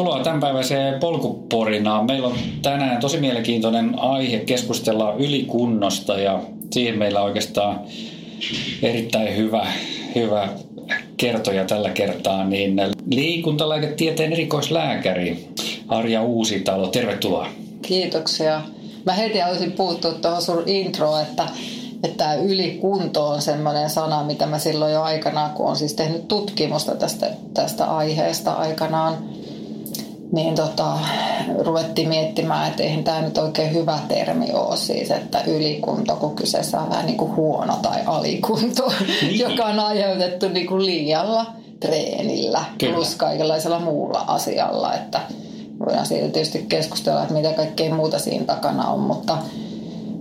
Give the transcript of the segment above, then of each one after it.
Tervetuloa tämänpäiväiseen polkuporinaan. Meillä on tänään tosi mielenkiintoinen aihe keskustella ylikunnosta ja siihen meillä on oikeastaan erittäin hyvä, hyvä kertoja tällä kertaa, niin liikuntalääketieteen erikoislääkäri Arja Uusitalo, tervetuloa. Kiitoksia. Mä heti haluaisin puuttua tuohon sun introon, että että ylikunto on semmoinen sana, mitä mä silloin jo aikanaan, kun on siis tehnyt tutkimusta tästä, tästä aiheesta aikanaan, niin tota, ruvettiin miettimään, että eihän tämä nyt oikein hyvä termi ole siis, että ylikunto, kun kyseessä on vähän niin kuin huono tai alikunto, niin. joka on aiheutettu niin kuin liialla treenillä Kyllä. plus kaikenlaisella muulla asialla, että voidaan siitä tietysti keskustella, että mitä kaikkea muuta siinä takana on, mutta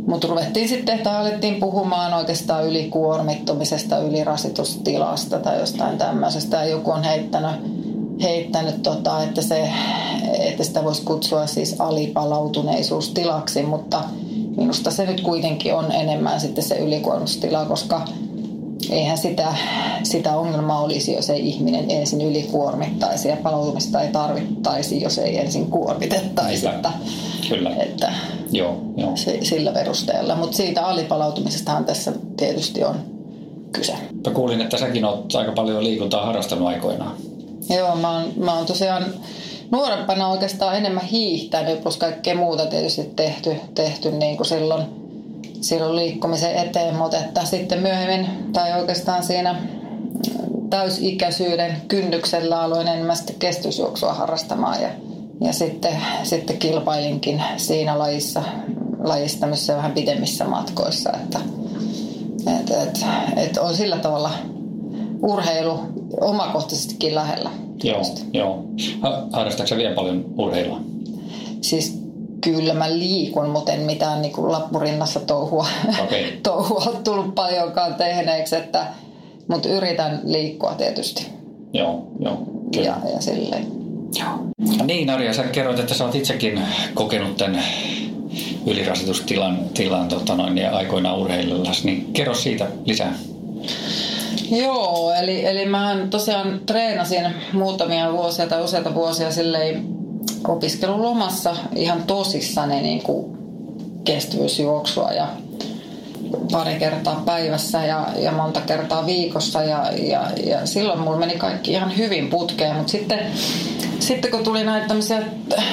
mutta ruvettiin sitten, että alettiin puhumaan oikeastaan ylikuormittumisesta, ylirasitustilasta tai jostain tämmöisestä. Ja joku on heittänyt, heittänyt tota, että, se, että sitä voisi kutsua siis alipalautuneisuustilaksi, mutta minusta se nyt kuitenkin on enemmän sitten se ylikuormistila, koska eihän sitä, sitä ongelmaa olisi, jos ei ihminen ensin ylikuormittaisi ja palautumista ei tarvittaisi, jos ei ensin kuormitettaisi. Että, Kyllä. Että joo, joo. Se, sillä perusteella. Mutta siitä alipalautumisestahan tässä tietysti on kyse. Mä kuulin, että säkin oot aika paljon liikuntaa harrastanut aikoinaan. Joo, mä oon, mä oon tosiaan nuorempana oikeastaan enemmän hiihtänyt, plus kaikkea muuta tietysti tehty, tehty niin kuin silloin, silloin liikkumisen eteen, mutta että sitten myöhemmin, tai oikeastaan siinä täysikäisyyden kynnyksellä aloin enemmän sitten kestysjuoksua harrastamaan ja ja sitten, sitten kilpailinkin siinä lajissa, lajissa vähän pidemmissä matkoissa, että et, et, et on sillä tavalla urheilu omakohtaisestikin lähellä. Joo, joo. Harrastatko vielä paljon urheilua? Siis kyllä mä liikun, mutta en mitään niin kuin lappurinnassa touhua, okay. touhua tullut paljonkaan tehneeksi, että, mutta yritän liikkua tietysti. Joo, joo. Kyllä. Ja, ja silleen. Joo. Niin Arja, sä kerroit, että sä oot itsekin kokenut tämän ylirasitustilan tilan, tota noin, ja aikoinaan urheilullas, niin kerro siitä lisää. Joo, eli, eli mä tosiaan treenasin muutamia vuosia tai useita vuosia silleen opiskelulomassa ihan tosissani niin kuin kestävyysjuoksua ja pari kertaa päivässä ja, ja monta kertaa viikossa ja, ja, ja silloin mulla meni kaikki ihan hyvin putkeen, mutta sitten sitten kun tuli näitä tämmöisiä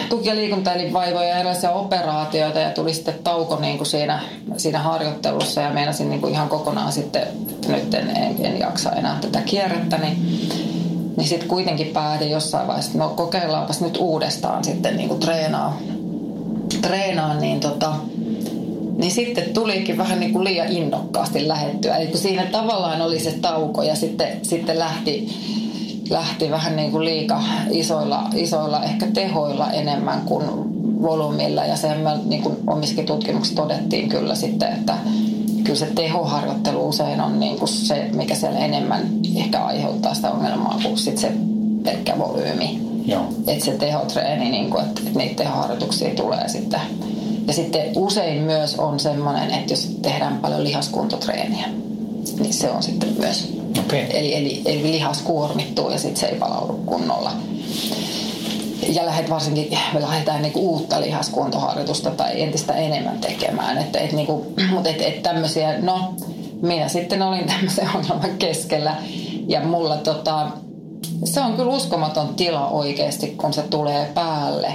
tuki- ja liikuntaelinvaivoja ja erilaisia operaatioita ja tuli sitten tauko niin kuin siinä, siinä harjoittelussa ja meinasin niin kuin ihan kokonaan sitten, että nyt en, en, en jaksa enää tätä kierrettä, niin, niin sitten kuitenkin päätin jossain vaiheessa, että no kokeillaanpas nyt uudestaan sitten niin kuin treenaa, treenaa niin tota, niin sitten tulikin vähän niin kuin liian innokkaasti lähettyä. Eli kun siinä tavallaan oli se tauko ja sitten, sitten lähti, lähti vähän niin kuin liika isoilla, isoilla ehkä tehoilla enemmän kuin volyymilla. Ja sen me niin kuin omissakin tutkimuksissa todettiin kyllä sitten, että kyllä se tehoharjoittelu usein on niin kuin se, mikä siellä enemmän ehkä aiheuttaa sitä ongelmaa kuin sitten se pelkkä volyymi. Että se tehotreeni, niin kuin, että, että niitä tehoharjoituksia tulee sitten. Ja sitten usein myös on semmoinen, että jos tehdään paljon lihaskuntotreeniä, niin se on sitten myös Okay. Eli, eli, eli lihas kuormittuu ja sitten se ei palaudu kunnolla. Ja lähdet varsinkin, me lähdetään niinku uutta lihaskuntoharjoitusta tai entistä enemmän tekemään. Et, et niinku, mutta et, et tämmöisiä, no minä sitten olin tämmöisen ongelman keskellä ja mulla tota, se on kyllä uskomaton tila oikeasti, kun se tulee päälle.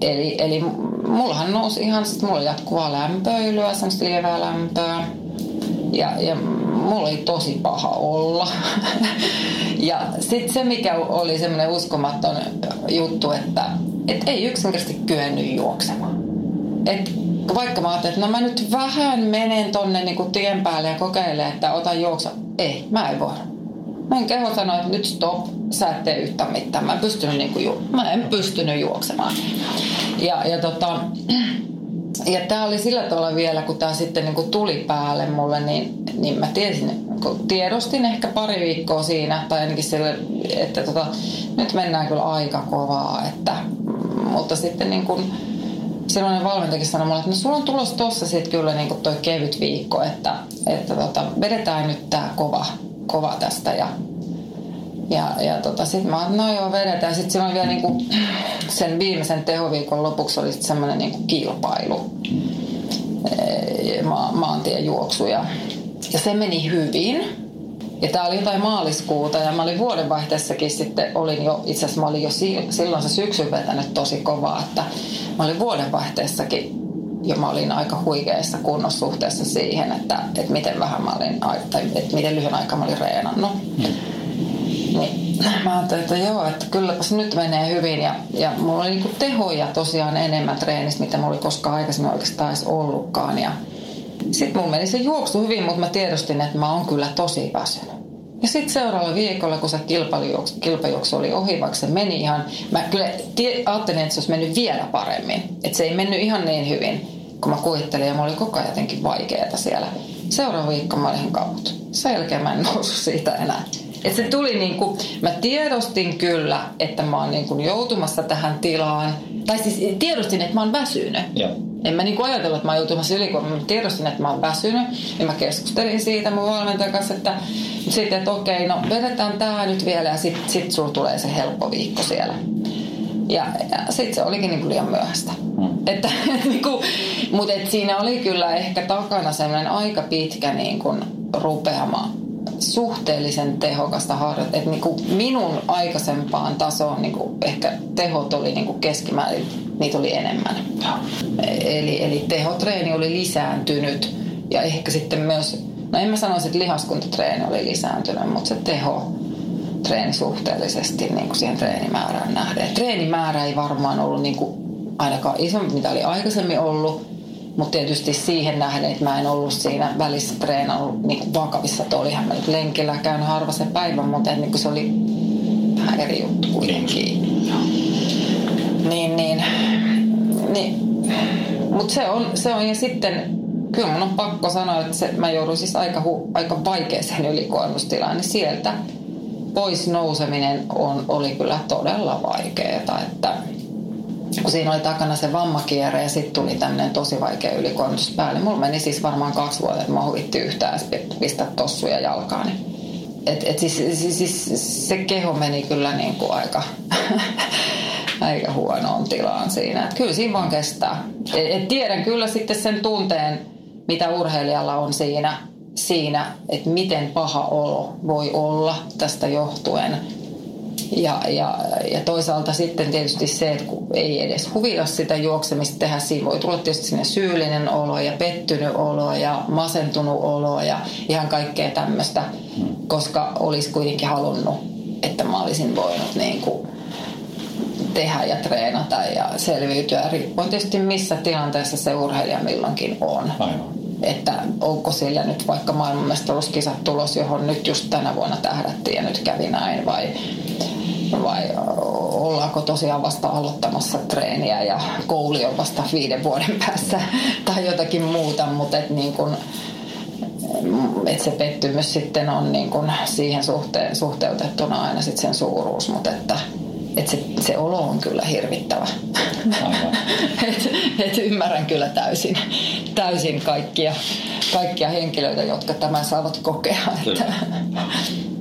Eli, eli mullahan nousi ihan, mulla jatkuvaa lämpöilyä, semmoista lievää lämpöä. Ja, ja mulla oli tosi paha olla. ja sitten se, mikä oli semmoinen uskomaton juttu, että et ei yksinkertaisesti kyennyt juoksemaan. Et vaikka mä ajattelin, että no mä nyt vähän menen tonne niin kuin tien päälle ja kokeilen, että ota juoksa. Ei, mä en voi. Mä en keho sanoa, että nyt stop, sä et tee yhtään mitään. Mä en pystynyt, niin kuin, mä en pystynyt juoksemaan. Ja, ja tota, ja tämä oli sillä tavalla vielä, kun tämä sitten niin kuin tuli päälle mulle, niin, niin mä tiesin, kun tiedostin ehkä pari viikkoa siinä, tai ainakin sille, että tota, nyt mennään kyllä aika kovaa, että, mutta sitten niin kuin, silloinen valmentajakin sanoi mulle, että no sulla on tulossa tossa sitten kyllä niin toi kevyt viikko, että, että tota, vedetään nyt tämä kova, kova tästä ja Ja, ja tota, sitten mä no joo, vedetään. Sitten oli vielä niinku, sen viimeisen tehoviikon lopuksi oli semmoinen niinku kilpailu. Ma- maantien juoksu ja, ja se meni hyvin. Ja tämä oli jotain maaliskuuta ja mä olin vuodenvaihteessakin sitten, olin jo, itse asiassa mä olin jo silloin se syksy vetänyt tosi kovaa, että mä olin vuodenvaihteessakin jo mä olin aika huikeassa kunnossa suhteessa siihen, että, että miten vähän mä olin, tai että miten lyhyen aikaa mä olin reenannut. Mm. Niin mä ajattelin, että joo, että kylläpäs nyt menee hyvin ja, ja mulla oli niinku tehoja tosiaan enemmän treenissä, mitä mulla oli koskaan aikaisemmin oikeastaan edes ollutkaan. Ja sitten mulla meni se juoksu hyvin, mutta mä tiedostin, että mä oon kyllä tosi väsynyt. Ja sitten seuraavalla viikolla, kun se kilpajuoksu, kilpajuoksu oli ohi, vaikka se meni ihan... Mä kyllä tie, ajattelin, että se olisi mennyt vielä paremmin. Että se ei mennyt ihan niin hyvin, kun mä kuvittelin. Ja mä olin koko ajan jotenkin vaikeaa siellä. Seuraava viikko mä olin ihan kaput. Sen jälkeen mä en noussut siitä enää. Et se tuli niin kuin, mä tiedostin kyllä, että mä oon niin kuin joutumassa tähän tilaan. Tai siis tiedostin, että mä oon väsynyt. Joo. En mä niin ajatellut, että mä oon joutumassa ylikuormaan. Mä tiedostin, että mä oon väsynyt. Ja mä keskustelin siitä mun valmentajan kanssa, että sitten, että okei, no vedetään tää nyt vielä ja sit, sit sulla tulee se helppo viikko siellä. Ja, ja sitten se olikin niin kuin liian myöhäistä. Mm. Että, niin kuin, mutta et siinä oli kyllä ehkä takana semmoinen aika pitkä niin kuin rupeama suhteellisen tehokasta harjoitetta. Että niinku minun aikaisempaan tasoon niinku ehkä tehot oli niinku keskimäärin, niitä oli enemmän. Eli, eli tehotreeni oli lisääntynyt ja ehkä sitten myös, no en mä sanoisi, että lihaskuntatreeni oli lisääntynyt, mutta se teho treeni suhteellisesti niin kuin siihen treenimäärään nähden. Treenimäärä ei varmaan ollut niin kuin ainakaan isompi, mitä oli aikaisemmin ollut, mutta tietysti siihen nähden, että mä en ollut siinä välissä treenannut niin vakavissa, että olihan mä nyt lenkillä käynyt harva se päivä, mutta niin se oli vähän eri juttu kuitenkin. Niin, niin. niin. Mutta se on, se on, ja sitten kyllä mun on pakko sanoa, että se, mä joudun siis aika, hu, aika vaikeaseen ylikuormustilaan, niin sieltä pois nouseminen on, oli kyllä todella vaikeaa, että kun siinä oli takana se vammakierre ja sitten tuli tämmöinen tosi vaikea ylikuormitus päälle. Mulla meni siis varmaan kaksi vuotta, että mä huvitti yhtään pistää tossuja jalkaani. Et, et siis, siis, siis, se keho meni kyllä niin kuin aika, aika huonoon tilaan siinä. Et kyllä siinä vaan kestää. Et, et tiedän kyllä sitten sen tunteen, mitä urheilijalla on siinä, siinä että miten paha olo voi olla tästä johtuen – ja, ja, ja toisaalta sitten tietysti se, että kun ei edes huvita sitä juoksemista tehdä, siinä voi tulla tietysti sinne syyllinen olo ja pettynyt olo ja masentunut olo ja ihan kaikkea tämmöistä, koska olisi kuitenkin halunnut, että mä olisin voinut niin kuin tehdä ja treenata ja selviytyä, riippuen tietysti missä tilanteessa se urheilija milloinkin on. Aivan että onko sillä nyt vaikka maailmanmestaruuskisat tulos, johon nyt just tänä vuonna tähdättiin ja nyt kävi näin vai vai ollaanko tosiaan vasta aloittamassa treeniä ja kouli on vasta viiden vuoden päässä tai jotakin muuta, mutta et niin kun, et se pettymys sitten on niin kun siihen suhteen, suhteutettuna aina sit sen suuruus, mutta että et se, se olo on kyllä hirvittävä. et, et ymmärrän kyllä täysin, täysin kaikkia, kaikkia henkilöitä, jotka tämän saavat kokea. Että.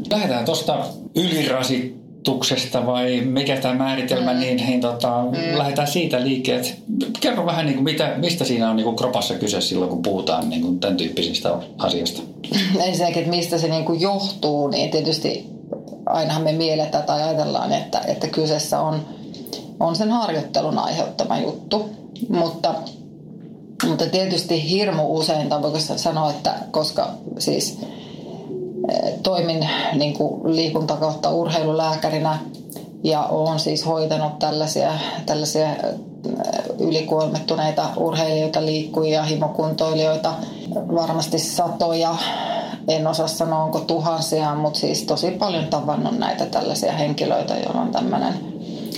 Lähdetään tuosta ylirasit ajatuksesta vai mikä tämä määritelmä, mm. niin, niin tota, mm. lähdetään siitä liikkeelle. Kerro vähän, niin kuin, mitä, mistä siinä on niin kuin kropassa kyse silloin, kun puhutaan niin kuin tämän tyyppisistä asiasta. Ensinnäkin, että mistä se niin kuin johtuu, niin tietysti ainahan me mielletään tai ajatellaan, että, että kyseessä on, on sen harjoittelun aiheuttama juttu. Mutta, mutta tietysti hirmu usein, tai voiko sanoa, että koska siis toimin niin kuin liikunta kautta urheilulääkärinä ja olen siis hoitanut tällaisia, tällaisia ylikuormittuneita urheilijoita, liikkujia, himokuntoilijoita, varmasti satoja, en osaa sanoa onko tuhansia, mutta siis tosi paljon tavannut näitä tällaisia henkilöitä, joilla on tämmöinen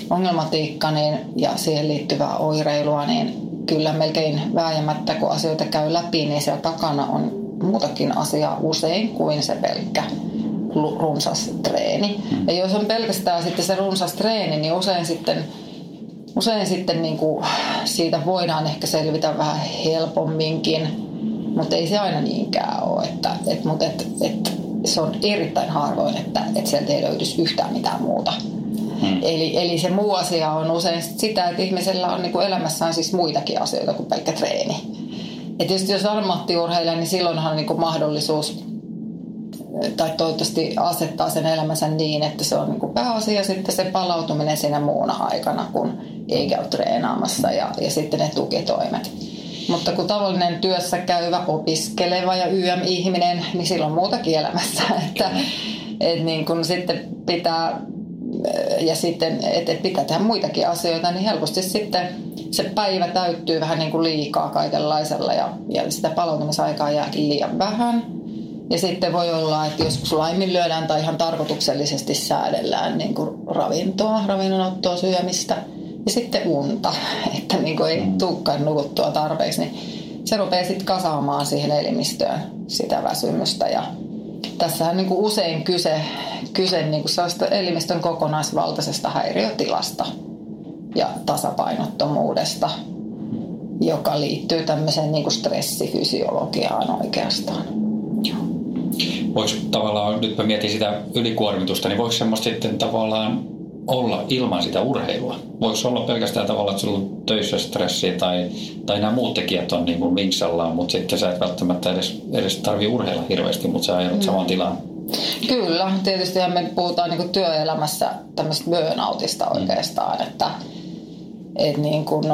ongelmatiikka niin, ja siihen liittyvää oireilua, niin kyllä melkein vääjämättä kun asioita käy läpi, niin siellä takana on muutakin asiaa usein kuin se pelkkä runsas treeni. Ja jos on pelkästään sitten se runsas treeni, niin usein sitten, usein sitten niin kuin siitä voidaan ehkä selvitä vähän helpomminkin, mutta ei se aina niinkään ole. Että, et, mutta et, et, se on erittäin harvoin, että, että sieltä ei löytyisi yhtään mitään muuta. Hmm. Eli, eli se muu asia on usein sitä, että ihmisellä on niin kuin elämässään siis muitakin asioita kuin pelkkä treeni. Et tietysti jos ammattiurheilija, niin silloinhan on niin kuin mahdollisuus tai toivottavasti asettaa sen elämänsä niin, että se on niin kuin pääasia sitten se palautuminen siinä muuna aikana, kun ei käy treenaamassa ja, ja sitten ne tukitoimet. Mutta kun tavallinen työssä käyvä, opiskeleva ja YM-ihminen, niin silloin muutakin elämässä. Että, et niin kun sitten pitää ja sitten, että pitää tehdä muitakin asioita, niin helposti sitten se päivä täyttyy vähän niin kuin liikaa kaikenlaisella ja, ja sitä palautumisaikaa jääkin liian vähän. Ja sitten voi olla, että joskus laiminlyödään tai ihan tarkoituksellisesti säädellään niin kuin ravintoa, ravinnonottoa, syömistä – ja sitten unta, että niin kuin ei mm. tulekaan nukuttua tarpeeksi, niin se rupeaa sitten kasaamaan siihen elimistöön sitä väsymystä. Ja tässähän niin kuin usein kyse, kyse niin kuin elimistön kokonaisvaltaisesta häiriötilasta ja tasapainottomuudesta, joka liittyy tämmöiseen niin kuin stressifysiologiaan oikeastaan. Voiko tavallaan, nyt mä mietin sitä ylikuormitusta, niin voiko semmoista sitten tavallaan olla ilman sitä urheilua? Voiko olla pelkästään tavallaan, että sulla on töissä stressiä tai, tai nämä muut tekijät on niin kuin minksallaan, mutta sitten sä et välttämättä edes, edes tarvitse urheilla hirveästi, mutta sä ajaudut mm. samaan tilaan. Kyllä, tietysti me puhutaan niin työelämässä tämmöistä burnoutista mm. oikeastaan, että et niin kun,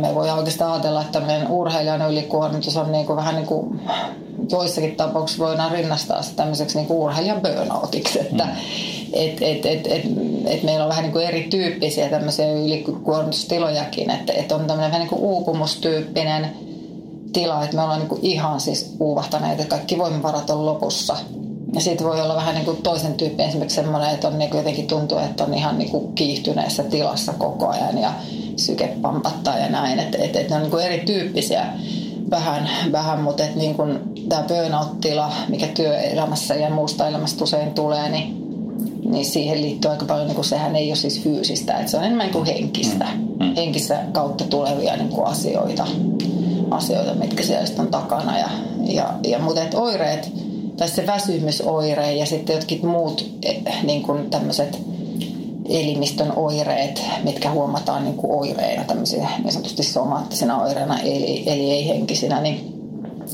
me voi oikeastaan ajatella, että meidän urheilijan ylikuormitus on niin kuin vähän niin kuin joissakin tapauksissa voidaan rinnastaa se tämmöiseksi niin urheilijan burnoutiksi, että mm et, et, et, et, et meillä on vähän niin kuin erityyppisiä tämmöisiä ylikuormitustilojakin, että et on tämmöinen vähän niin kuin uupumustyyppinen tila, että me ollaan niin kuin ihan siis uuvahtaneet, että kaikki voimavarat on lopussa. Ja sitten voi olla vähän niin kuin toisen tyyppi esimerkiksi semmoinen, että on niin kuin jotenkin tuntuu, että on ihan niin kuin kiihtyneessä tilassa koko ajan ja syke pampattaa ja näin. Että et, et ne on niin kuin erityyppisiä vähän, vähän mutta että niin tämä burnout-tila, mikä työelämässä ja muusta elämästä usein tulee, niin niin siihen liittyy aika paljon, niin kuin sehän ei ole siis fyysistä, että se on enemmän kuin henkistä, mm. mm. henkistä kautta tulevia niin kuin asioita, asioita, mitkä siellä on takana. Ja, ja, ja mutta että oireet, tai se väsymysoire ja sitten jotkin muut eh, niin kuin tämmöiset elimistön oireet, mitkä huomataan niin kuin oireina, tämmöisiä niin sanotusti somaattisina oireina, eli, eli ei henkisinä, niin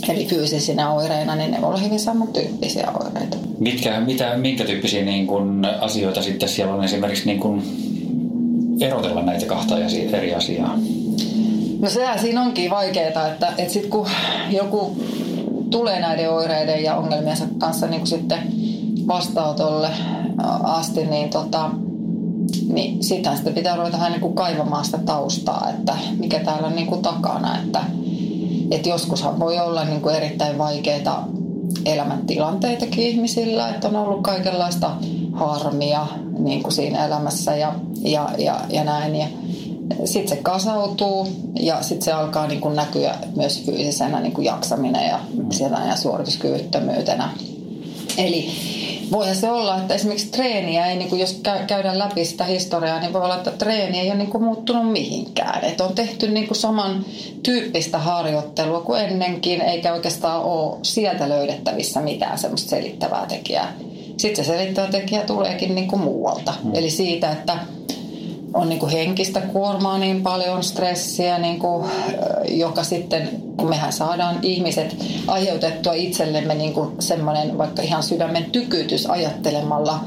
Eli fyysisinä oireina, niin ne voi olla hyvin samantyyppisiä oireita. Mitkä, mitä, minkä tyyppisiä niin kun, asioita sitten siellä on esimerkiksi niin kun, erotella näitä kahta eri asiaa? No sehän siinä onkin vaikeaa, että, että sitten kun joku tulee näiden oireiden ja ongelmiensa kanssa niin kuin sitten vastaanotolle asti, niin, tota, niin sitä sitten pitää ruveta vähän niin kuin kaivamaan sitä taustaa, että mikä täällä on niin kuin takana, että et joskushan voi olla niin kuin erittäin vaikeita elämäntilanteitakin ihmisillä, että on ollut kaikenlaista harmia niin kuin siinä elämässä ja, ja, ja, ja näin. Ja sitten se kasautuu ja sitten se alkaa niin kuin näkyä myös fyysisenä niin kuin jaksaminen ja, ja suorituskyvyttömyytenä. Eli voihan se olla, että esimerkiksi treeniä ei, niin kuin jos käydään läpi sitä historiaa, niin voi olla, että treeni ei ole niin kuin muuttunut mihinkään. Että on tehty niin kuin saman tyyppistä harjoittelua kuin ennenkin, eikä oikeastaan ole sieltä löydettävissä mitään semmoista selittävää tekijää. Sitten se selittävä tekijä tuleekin niin kuin muualta. Mm. Eli siitä, että on niin kuin henkistä kuormaa niin paljon, stressiä, niin kuin, joka sitten, kun mehän saadaan ihmiset aiheutettua itsellemme niin kuin semmoinen vaikka ihan sydämen tykytys ajattelemalla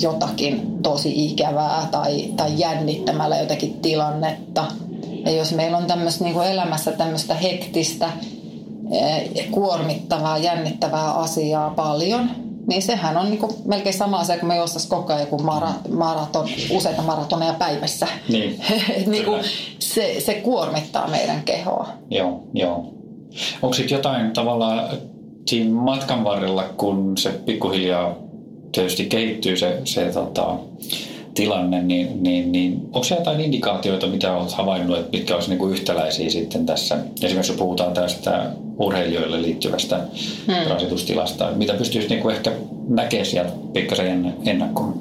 jotakin tosi ikävää tai, tai jännittämällä jotakin tilannetta. Ja jos meillä on tämmöistä niin kuin elämässä tämmöistä hektistä, kuormittavaa, jännittävää asiaa paljon, niin sehän on niinku melkein sama asia kuin me juostaisiin koko ajan joku mara, maraton, useita maratoneja päivässä. Niin. niinku se, se kuormittaa meidän kehoa. Joo, joo. Onko sitten jotain tavallaan siinä matkan varrella, kun se pikkuhiljaa tietysti kehittyy se, se tota, tilanne, niin, niin, niin onko siellä jotain indikaatioita, mitä olet havainnut, että mitkä olisivat niin yhtäläisiä sitten tässä? Esimerkiksi jos puhutaan tästä urheilijoille liittyvästä hmm. rasitustilasta, mitä pystyisi niin ehkä näkemään sieltä pikkasen ennakkoon?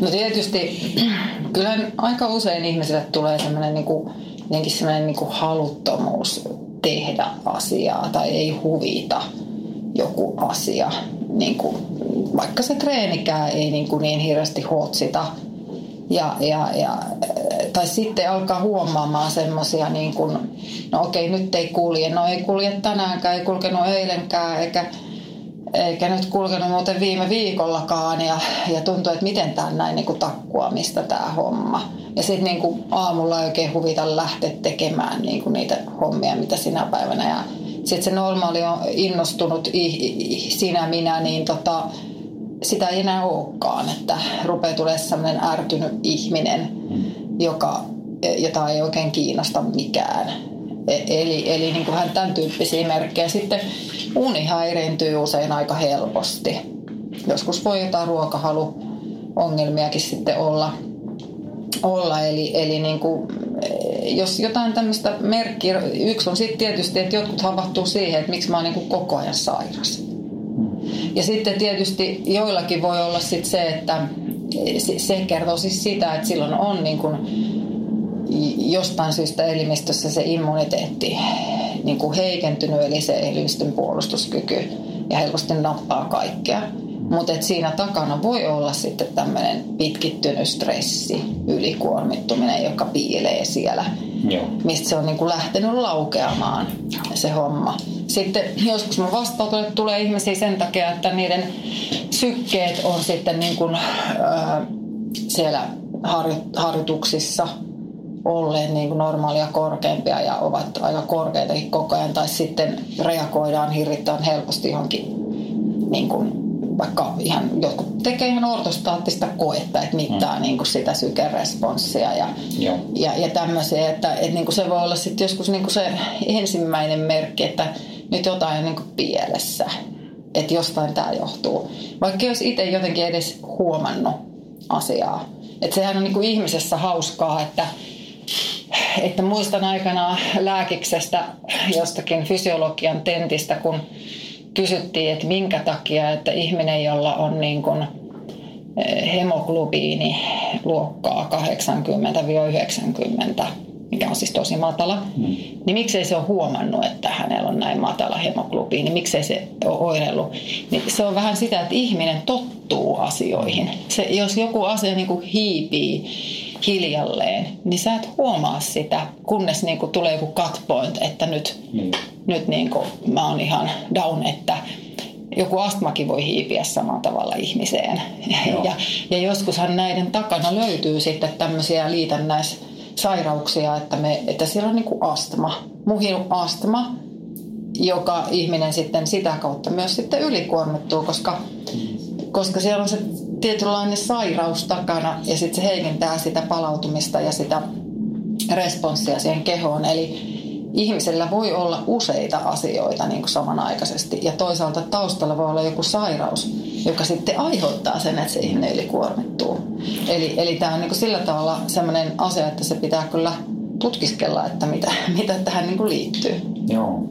No tietysti kyllä aika usein ihmisille tulee sellainen, niin kuin, sellainen niin kuin haluttomuus tehdä asiaa tai ei huvita joku asia. niin kuin, vaikka se treenikään ei niin, kuin niin hirveästi hotsita. Ja, ja, ja, tai sitten alkaa huomaamaan semmoisia, niin kuin, no okei, nyt ei kulje, no ei kulje tänäänkään, ei kulkenut eilenkään, eikä, eikä nyt kulkenut muuten viime viikollakaan ja, ja tuntuu, että miten tämä näin niin kuin takkuamista tämä homma. Ja sitten niin aamulla ei oikein huvita lähteä tekemään niin kuin niitä hommia, mitä sinä päivänä. Ja sitten se normaali on innostunut sinä, minä, niin tota, sitä ei enää olekaan, että rupeaa tulee sellainen ärtynyt ihminen, joka, jota ei oikein kiinnosta mikään. E, eli, eli niin kuin hän tämän tyyppisiä merkkejä. Sitten uni häiriintyy usein aika helposti. Joskus voi jotain ruokahaluongelmiakin sitten olla. olla. Eli, eli niin kuin, jos jotain tämmöistä merkkiä, yksi on sitten tietysti, että jotkut havahtuu siihen, että miksi mä oon niin kuin koko ajan sairas. Ja sitten tietysti joillakin voi olla sit se, että se kertoo siis sitä, että silloin on niin kuin jostain syystä elimistössä se immuniteetti niin kuin heikentynyt, eli se elimistön puolustuskyky ja helposti nappaa kaikkea. Mutta siinä takana voi olla sitten tämmöinen pitkittynyt stressi, ylikuormittuminen, joka piilee siellä, Joo. mistä se on niin kuin lähtenyt laukeamaan se homma. Sitten joskus mun vastaanotolle tulee ihmisiä sen takia, että niiden sykkeet on sitten niin kuin, äh, siellä harjoituksissa olleen niin kuin normaalia korkeampia ja ovat aika korkeitakin koko ajan. Tai sitten reagoidaan hirvittävän helposti johonkin niin kuin vaikka ihan jotkut tekee ihan ortostaattista koetta, että mittaa mm. niin kuin sitä sykeresponssia ja, ja, ja tämmöisiä, että, että niin kuin se voi olla sitten joskus niin kuin se ensimmäinen merkki, että nyt jotain on niin kuin pielessä, että jostain tämä johtuu. Vaikka jos itse jotenkin edes huomannut asiaa. Että sehän on niin kuin ihmisessä hauskaa, että että muistan aikana lääkiksestä jostakin fysiologian tentistä, kun kysyttiin, että minkä takia, että ihminen, jolla on niin kuin eh, hemoglobiini luokkaa 80-90, mikä on siis tosi matala, mm. niin miksei se ole huomannut, että hänellä on näin matala hemoglobiini, miksei se ole oireillut. Niin se on vähän sitä, että ihminen tottuu asioihin. Se, jos joku asia niin kuin hiipii hiljalleen, niin sä et huomaa sitä, kunnes niin kuin tulee joku cut point, että nyt, mm. Nyt niin kuin mä oon ihan down, että joku astmakin voi hiipiä samalla tavalla ihmiseen. Ja, ja joskushan näiden takana löytyy sitten tämmöisiä liitännäissairauksia, että, me, että siellä on niin kuin astma, muhinut astma, joka ihminen sitten sitä kautta myös sitten ylikuormittuu, koska, koska siellä on se tietynlainen sairaus takana ja sitten se heikentää sitä palautumista ja sitä responssia siihen kehoon. Eli ihmisellä voi olla useita asioita niin kuin samanaikaisesti ja toisaalta taustalla voi olla joku sairaus, joka sitten aiheuttaa sen, että se ihminen ylikuormittuu. Eli, eli tämä on niin kuin sillä tavalla sellainen asia, että se pitää kyllä tutkiskella, että mitä, mitä tähän niin kuin liittyy. Joo.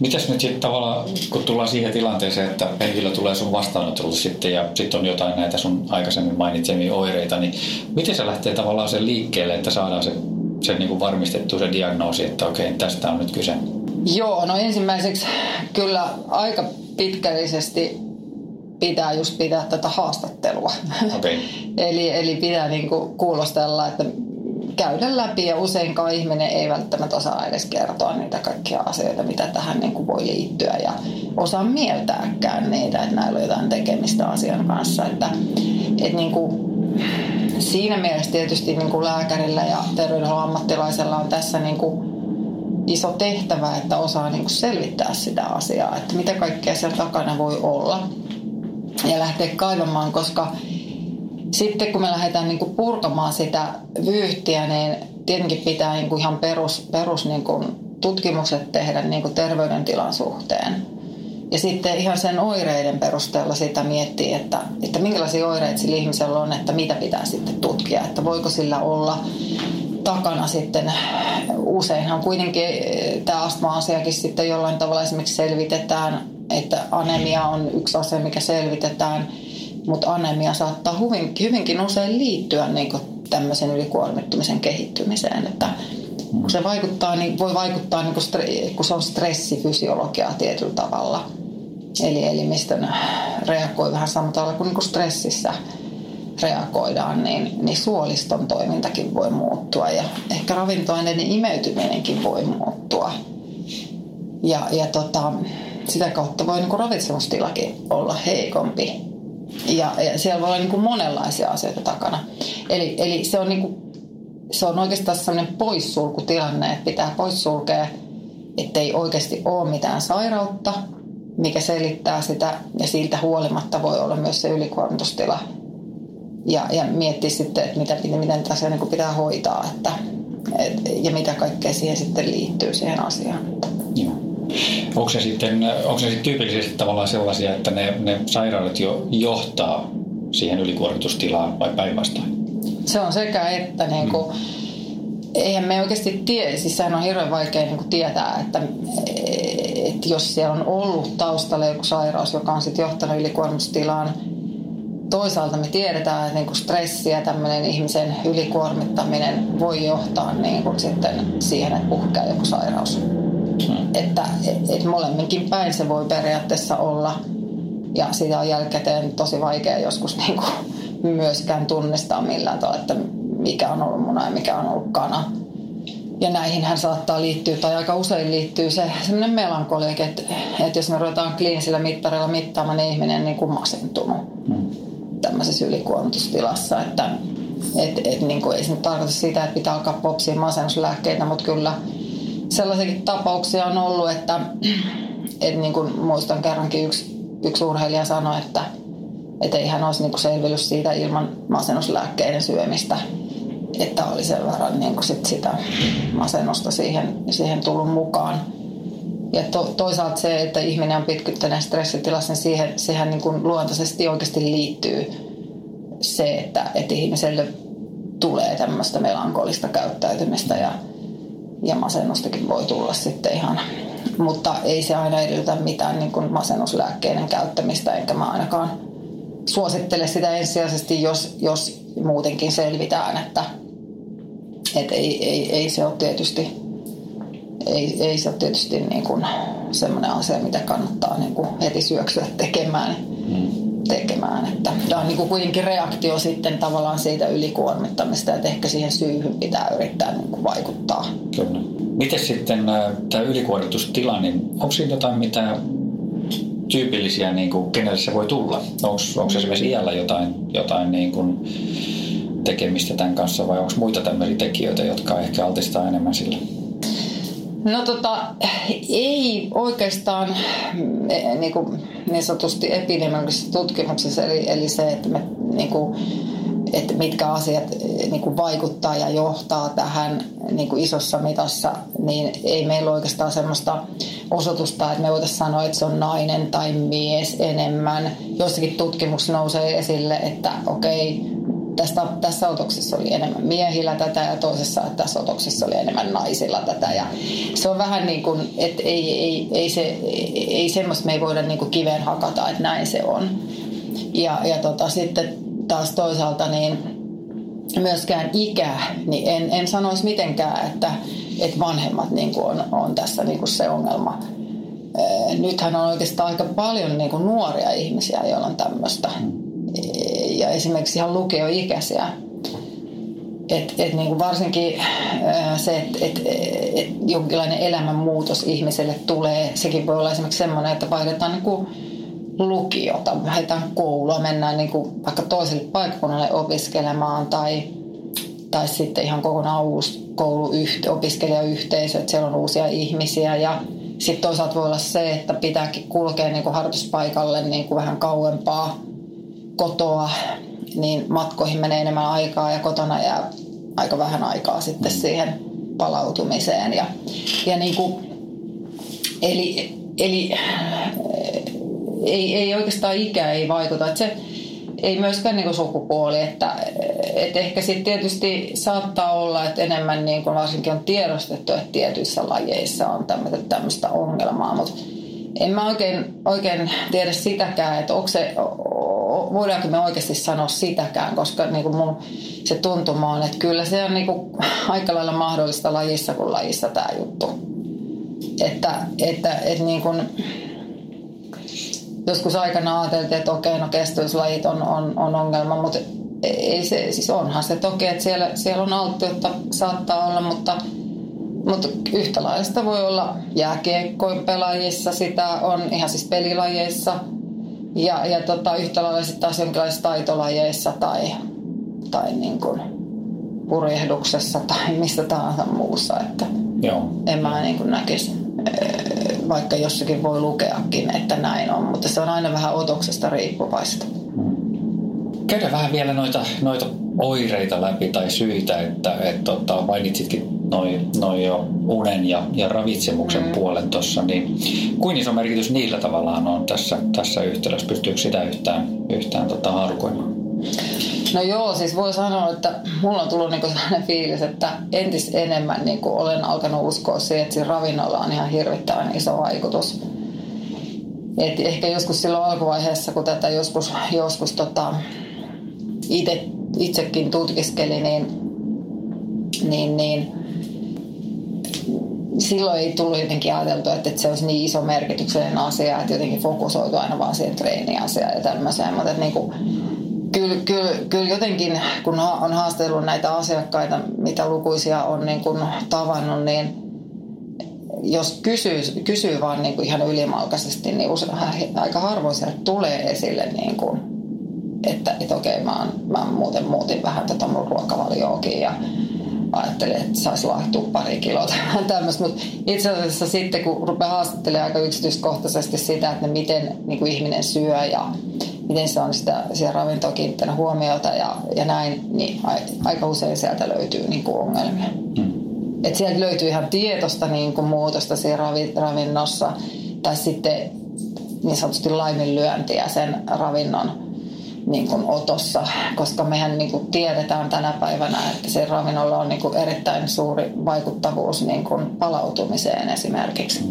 Mitäs nyt sitten tavallaan, kun tullaan siihen tilanteeseen, että henkilö tulee sun vastaanotolle sitten ja sitten on jotain näitä sun aikaisemmin mainitsemia oireita, niin miten se lähtee tavallaan sen liikkeelle, että saadaan se, se niin kuin varmistettu se diagnoosi, että okei, tästä on nyt kyse? Joo, no ensimmäiseksi kyllä aika pitkällisesti pitää just pitää tätä haastattelua. Okay. eli, eli pitää niin kuin kuulostella, että käydä läpi ja useinkaan ihminen ei välttämättä osaa edes kertoa niitä kaikkia asioita, mitä tähän niin kuin voi liittyä ja osaa mieltääkään niitä, että näillä on jotain tekemistä asian kanssa. Että, että niin kuin, siinä mielessä tietysti niin kuin lääkärillä ja terveydenhuollon ammattilaisella on tässä niin kuin iso tehtävä, että osaa niin kuin selvittää sitä asiaa, että mitä kaikkea siellä takana voi olla ja lähteä kaivamaan, koska sitten kun me lähdetään niin kuin purkamaan sitä vyyhtiä, niin tietenkin pitää niin kuin ihan perus, perus niin kuin tutkimukset tehdä niin kuin terveydentilan suhteen. Ja sitten ihan sen oireiden perusteella sitä miettii, että, että minkälaisia oireita sillä ihmisellä on, että mitä pitää sitten tutkia. Että voiko sillä olla takana sitten, useinhan kuitenkin tämä astma-asiakin sitten jollain tavalla esimerkiksi selvitetään, että anemia on yksi asia, mikä selvitetään – mutta anemia saattaa hyvin, hyvinkin usein liittyä niin tämmöisen ylikuormittumisen kehittymiseen. Että se vaikuttaa, niin voi vaikuttaa, niin kun, kun se on stressifysiologiaa tietyllä tavalla. eli elimistön reagoi vähän samalla tavalla kuin, niin kuin stressissä reagoidaan, niin, niin suoliston toimintakin voi muuttua ja ehkä ravintoaineiden imeytyminenkin voi muuttua. Ja, ja tota, sitä kautta voi niin kuin ravitsemustilakin olla heikompi. Ja, ja siellä voi olla niin kuin monenlaisia asioita takana. Eli, eli se, on niin kuin, se on oikeastaan sellainen poissulkutilanne, että pitää poissulkea, ettei oikeasti ole mitään sairautta, mikä selittää sitä, ja siltä huolimatta voi olla myös se ylikuormitustila. Ja, ja miettiä sitten, että mitä, miten, tässä niin pitää hoitaa, että, et, ja mitä kaikkea siihen sitten liittyy siihen asiaan. Joo. Onko se sitten, onko se sitten tyypillisesti tavallaan sellaisia, että ne, ne sairaudet jo johtaa siihen ylikuormitustilaan vai päinvastoin? Se on sekä että niin kuin, mm. eihän me oikeasti tiedä, siis sehän on hirveän vaikea niin kuin tietää, että, että jos siellä on ollut taustalla joku sairaus, joka on sitten johtanut ylikuormitustilaan, toisaalta me tiedetään, että niin kuin stressi ja tämmöinen ihmisen ylikuormittaminen voi johtaa niin kuin sitten siihen, että puhkeaa joku sairaus. Että et, et molemminkin päin se voi periaatteessa olla. Ja sitä on jälkikäteen tosi vaikea joskus niin kuin myöskään tunnistaa millään tavalla, että mikä on ollut muna ja mikä on ollut kana. Ja näihin hän saattaa liittyä, tai aika usein liittyy se semmoinen melankolia, että, että jos me ruvetaan kliinisillä mittarilla mittaamaan, niin ihminen niin kuin masentunut hmm. tämmöisessä ylikuormitustilassa. Että et, et, niin kuin, ei se nyt tarkoita sitä, että pitää alkaa popsia masennuslääkkeitä, mutta kyllä – sellaisiakin tapauksia on ollut, että, että niin kuin muistan kerrankin yksi, yksi urheilija sanoi, että, että ei hän olisi niin selvinnyt siitä ilman masennuslääkkeiden syömistä, että oli sen verran kuin sit sitä masennusta siihen, siihen tullut mukaan. Ja to, toisaalta se, että ihminen on pitkyttäneen stressitilassa, niin siihen, sehän niin kuin luontaisesti oikeasti liittyy se, että, että ihmiselle tulee tämmöistä melankolista käyttäytymistä ja, ja masennustakin voi tulla sitten ihan. Mutta ei se aina edellytä mitään niin kuin masennuslääkkeiden käyttämistä, enkä mä ainakaan suosittele sitä ensisijaisesti, jos, jos muutenkin selvitään, että et ei, ei, ei, se ole tietysti ei, ei se ole tietysti niin kuin semmoinen asia, mitä kannattaa niin kuin heti syöksyä tekemään. Mm tekemään. Että tämä on niin kuin kuitenkin reaktio sitten tavallaan siitä ylikuormittamista, että ehkä siihen syyhyn pitää yrittää niin kuin vaikuttaa. Kyllä. Miten sitten äh, tämä ylikuormitustila, niin onko siinä jotain, mitä tyypillisiä, niin kuin, kenelle se voi tulla? Onko, esimerkiksi iällä jotain, jotain niin kuin tekemistä tämän kanssa vai onko muita tämmöisiä tekijöitä, jotka ehkä altistaa enemmän sillä? No tota, ei oikeastaan e, niin, kuin, niin sanotusti epidemiologisessa tutkimuksessa, eli, eli se, että, me, niin kuin, että mitkä asiat e, niin kuin vaikuttaa ja johtaa tähän niin kuin isossa mitassa, niin ei meillä oikeastaan semmoista osoitusta, että me voitaisiin sanoa, että se on nainen tai mies enemmän. Joissakin tutkimuksissa nousee esille, että okei, tästä, tässä otoksessa oli enemmän miehillä tätä ja toisessa tässä otoksessa oli enemmän naisilla tätä. Ja se on vähän niin kuin, että ei, ei, ei, se, ei semmoista me ei voida niin kuin kiveen hakata, että näin se on. Ja, ja tota, sitten taas toisaalta niin myöskään ikä, niin en, en sanoisi mitenkään, että, että vanhemmat niin kuin on, on tässä niin kuin se ongelma. Nythän on oikeastaan aika paljon niin kuin nuoria ihmisiä, joilla on tämmöistä ja esimerkiksi ihan lukioikäisiä. Et, et niin kuin varsinkin se, että et, et jonkinlainen elämänmuutos ihmiselle tulee, sekin voi olla esimerkiksi semmoinen, että vaihdetaan niin kuin lukiota, vaihdetaan koulua, mennään niin kuin vaikka toiselle paikkakunnalle opiskelemaan tai, tai sitten ihan kokonaan uusi kouluyhte, opiskelijayhteisö, että siellä on uusia ihmisiä ja sitten toisaalta voi olla se, että pitääkin kulkea niin kuin harjoituspaikalle niin kuin vähän kauempaa kotoa, niin matkoihin menee enemmän aikaa ja kotona jää aika vähän aikaa sitten siihen palautumiseen. Ja, ja niin kuin, eli, eli ei, ei oikeastaan ikä ei vaikuta. Että se, ei myöskään niin sukupuoli, että, että ehkä sitten tietysti saattaa olla, että enemmän niin kuin varsinkin on tiedostettu, että tietyissä lajeissa on tämmöistä ongelmaa, mutta en mä oikein, oikein tiedä sitäkään, että onko se, voidaanko me oikeasti sanoa sitäkään, koska niin kuin mun se tuntuma on, että kyllä se on niin kuin aika lailla mahdollista lajissa kuin lajissa tämä juttu. Että, että, että niin kuin, joskus aikana ajateltiin, että okei, no kestävyyslajit on, on, on ongelma, mutta ei se, siis onhan se toki, että siellä, siellä on alttiutta, saattaa olla, mutta, mutta yhtä lailla voi olla jääkiekkoin pelaajissa, sitä on ihan siis pelilajeissa ja, ja tota, yhtä lailla sitten taas jonkinlaisissa taitolajeissa tai, tai niin kuin purjehduksessa tai mistä tahansa muussa, että Joo. en mä niin kuin näkisi vaikka jossakin voi lukeakin, että näin on, mutta se on aina vähän otoksesta riippuvaista. Käydään vähän vielä noita, noita oireita läpi tai syitä, että et, tota, mainitsitkin noin noi jo unen ja, ja ravitsemuksen mm. puolen tuossa, niin kuin iso merkitys niillä tavallaan on tässä, tässä yhtälössä? Pystyykö sitä yhtään, yhtään tota, harkoimaan? No joo, siis voi sanoa, että mulla on tullut niinku sellainen fiilis, että entis enemmän niinku olen alkanut uskoa siihen, että siinä ravinnolla on ihan hirvittävän iso vaikutus. Et ehkä joskus silloin alkuvaiheessa, kun tätä joskus, joskus tota, ite, itsekin tutkiskeli, niin, niin, niin silloin ei tullut jotenkin ajateltu, että, että se olisi niin iso merkityksellinen asia, että jotenkin fokusoitu aina vaan siihen treeniasiaan ja tämmöiseen. Mutta niin kuin, kyllä, kyllä, kyllä jotenkin, kun on haastellut näitä asiakkaita, mitä lukuisia on niin kuin tavannut, niin jos kysyy, kysyy vaan niin kuin ihan ylimalkaisesti, niin usein, aika harvoin sieltä tulee esille, niin kuin, että, että okei, mä, mä muuten muutin vähän tätä mun ruokavalioakin ja ajattelin, että saisi laihtua pari kiloa tai tämmöistä. Mutta itse asiassa sitten, kun rupeaa haastattelemaan aika yksityiskohtaisesti sitä, että miten niin kuin ihminen syö ja miten se on sitä siellä ravintoa kiinnittänyt huomiota ja, ja näin, niin aika usein sieltä löytyy niin kuin ongelmia. Hmm. Et sieltä löytyy ihan tietosta niin kuin muutosta siinä ravinnossa tai sitten niin sanotusti laiminlyöntiä sen ravinnon niin kuin otossa, koska mehän niin kuin tiedetään tänä päivänä, että se ravinnolla on niin kuin erittäin suuri vaikuttavuus niin kuin palautumiseen esimerkiksi.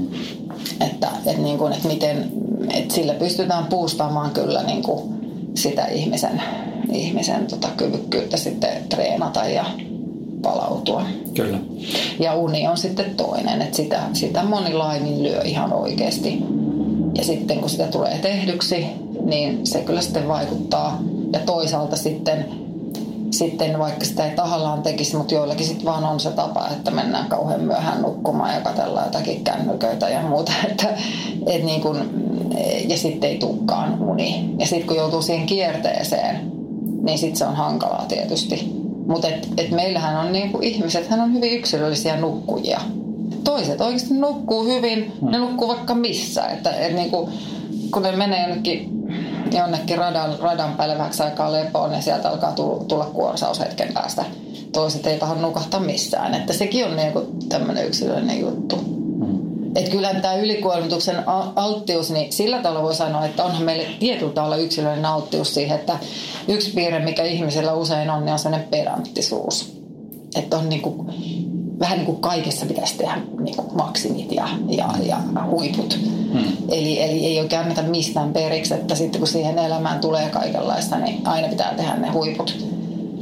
Että, että, niin kuin, että miten, että sillä pystytään puustamaan kyllä niin kuin sitä ihmisen, ihmisen tota kyvykkyyttä sitten treenata ja palautua. Kyllä. Ja uni on sitten toinen, että sitä, sitä moni laimin lyö ihan oikeasti. Ja sitten kun sitä tulee tehdyksi, niin se kyllä sitten vaikuttaa. Ja toisaalta sitten sitten vaikka sitä ei tahallaan tekisi, mutta joillakin sitten vaan on se tapa, että mennään kauhean myöhään nukkumaan ja katsellaan jotakin kännyköitä ja muuta. Että, et niin kun, ja sitten ei tukkaan uni. Ja sitten kun joutuu siihen kierteeseen, niin sitten se on hankalaa tietysti. Mutta et, et meillähän on niin kuin ihmiset, hän on hyvin yksilöllisiä nukkujia. Toiset oikeasti nukkuu hyvin, ne nukkuu vaikka missä. Että, et niin kuin, kun ne menee jonnekin jonnekin radan, radan päälle vähäksi aikaa lepoon ja sieltä alkaa tulla kuorsaus hetken päästä. Toiset ei tahdo nukahtaa missään. Että sekin on niinku tämmöinen yksilöllinen juttu. Mm. Että kyllähän tämä ylikuormituksen alttius, niin sillä tavalla voi sanoa, että onhan meille tietyllä tavalla yksilöllinen alttius siihen, että yksi piirre, mikä ihmisellä usein on, niin on sellainen pedanttisuus. Että on niinku, vähän niin kuin kaikessa pitäisi tehdä niin kuin maksimit ja, ja, ja huiput. Hmm. Eli, eli ei oikein anneta mistään periksi, että sitten kun siihen elämään tulee kaikenlaista, niin aina pitää tehdä ne huiput.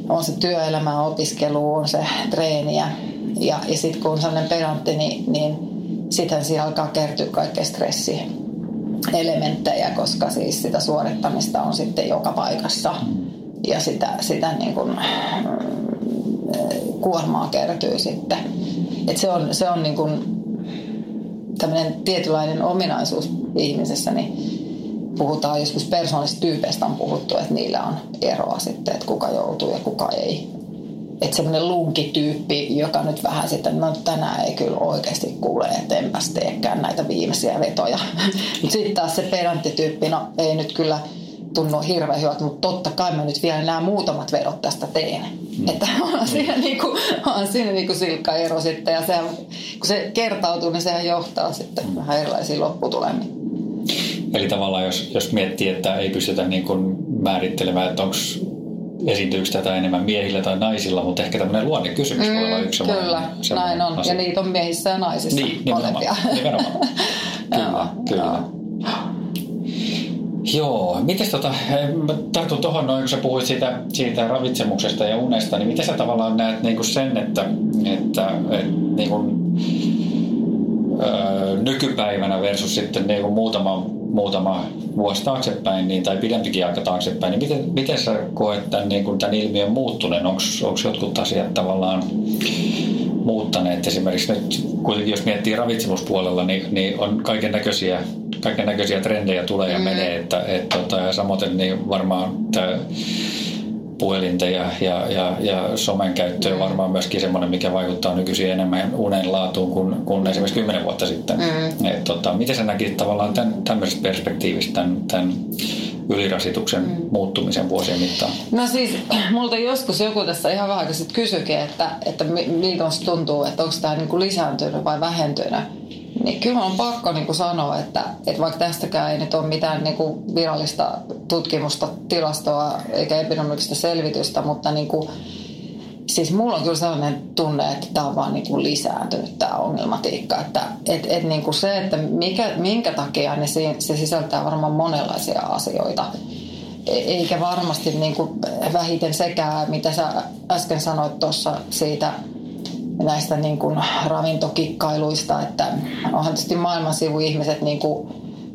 On se työelämä, opiskelu, on se treeniä. Ja, ja sitten kun on sellainen pedantti, niin, niin sitten siinä alkaa kertyä kaikkea stressiä elementtejä, koska siis sitä suorittamista on sitten joka paikassa ja sitä, sitä niin kuin, kuormaa kertyy sitten. Et se on, se on niin kuin tämmöinen tietynlainen ominaisuus ihmisessä, niin puhutaan joskus persoonallisista tyypeistä on puhuttu, että niillä on eroa sitten, että kuka joutuu ja kuka ei. Että semmoinen lunkityyppi, joka nyt vähän sitten, no tänään ei kyllä oikeasti kuule, että enpäs teekään näitä viimeisiä vetoja. Mutta sitten taas se pedanttityyppi, no ei nyt kyllä tunnu hirveän hyvältä, mutta totta kai mä nyt vielä nämä muutamat vedot tästä teen. Mm. Että on siinä, mm. niinku, on siinä niinku silkka ero sitten ja sehän, kun se kertautuu, niin sehän johtaa sitten mm. vähän erilaisiin lopputulemiin. Eli tavallaan jos, jos miettii, että ei pystytä niin kuin määrittelemään, että onko esiintyykö tätä enemmän miehillä tai naisilla, mutta ehkä tämmöinen luonnekysymys mm, voi olla yksi Kyllä, näin on. Asia. Ja niitä on miehissä ja naisissa niin, molempia. Nimenomaan. kyllä, kyllä. Joo, miten tota, tartun tuohon noin, kun sä puhuit siitä, siitä ravitsemuksesta ja unesta, niin miten sä tavallaan näet niin kuin sen, että, että, että niin kuin, öö, nykypäivänä versus sitten niin kuin muutama, muutama vuosi taaksepäin niin, tai pidempikin aika taaksepäin, niin miten, miten sä koet tämän, niin kuin tämän ilmiön muuttuneen? Onko jotkut asiat tavallaan muuttaneet? Esimerkiksi nyt kuitenkin jos miettii ravitsemuspuolella, niin, niin on kaiken näköisiä kaiken näköisiä trendejä tulee ja mm. menee, että et, tota, ja samoin niin varmaan tämä puhelinten ja, ja, ja, ja somen käyttö on varmaan myöskin semmoinen, mikä vaikuttaa nykyisin enemmän unen laatuun kuin, kuin esimerkiksi kymmenen vuotta sitten. Mm. Et, tota, miten sä näkisit tavallaan tämän, tämmöisestä perspektiivistä tämän, tämän ylirasituksen mm. muuttumisen vuosien mittaan? No siis, multa joskus joku tässä ihan vähän sitten kysyikin, että, että miltä tuntuu, että onko tämä niinku lisääntynyt vai vähentynyt. Niin kyllä on pakko niin kuin sanoa, että, että vaikka tästäkään ei nyt ole mitään niin kuin virallista tutkimusta, tilastoa eikä epidemiologista selvitystä, mutta niin kuin, siis mulla on kyllä sellainen tunne, että tämä on vaan niin kuin lisääntynyt tämä ongelmatiikka. Että et, et niin kuin se, että mikä, minkä takia, niin se, se sisältää varmaan monenlaisia asioita. E, eikä varmasti niin kuin vähiten sekään, mitä sä äsken sanoit tuossa siitä näistä niin kuin ravintokikkailuista, että onhan tietysti maailman sivu ihmiset niin kuin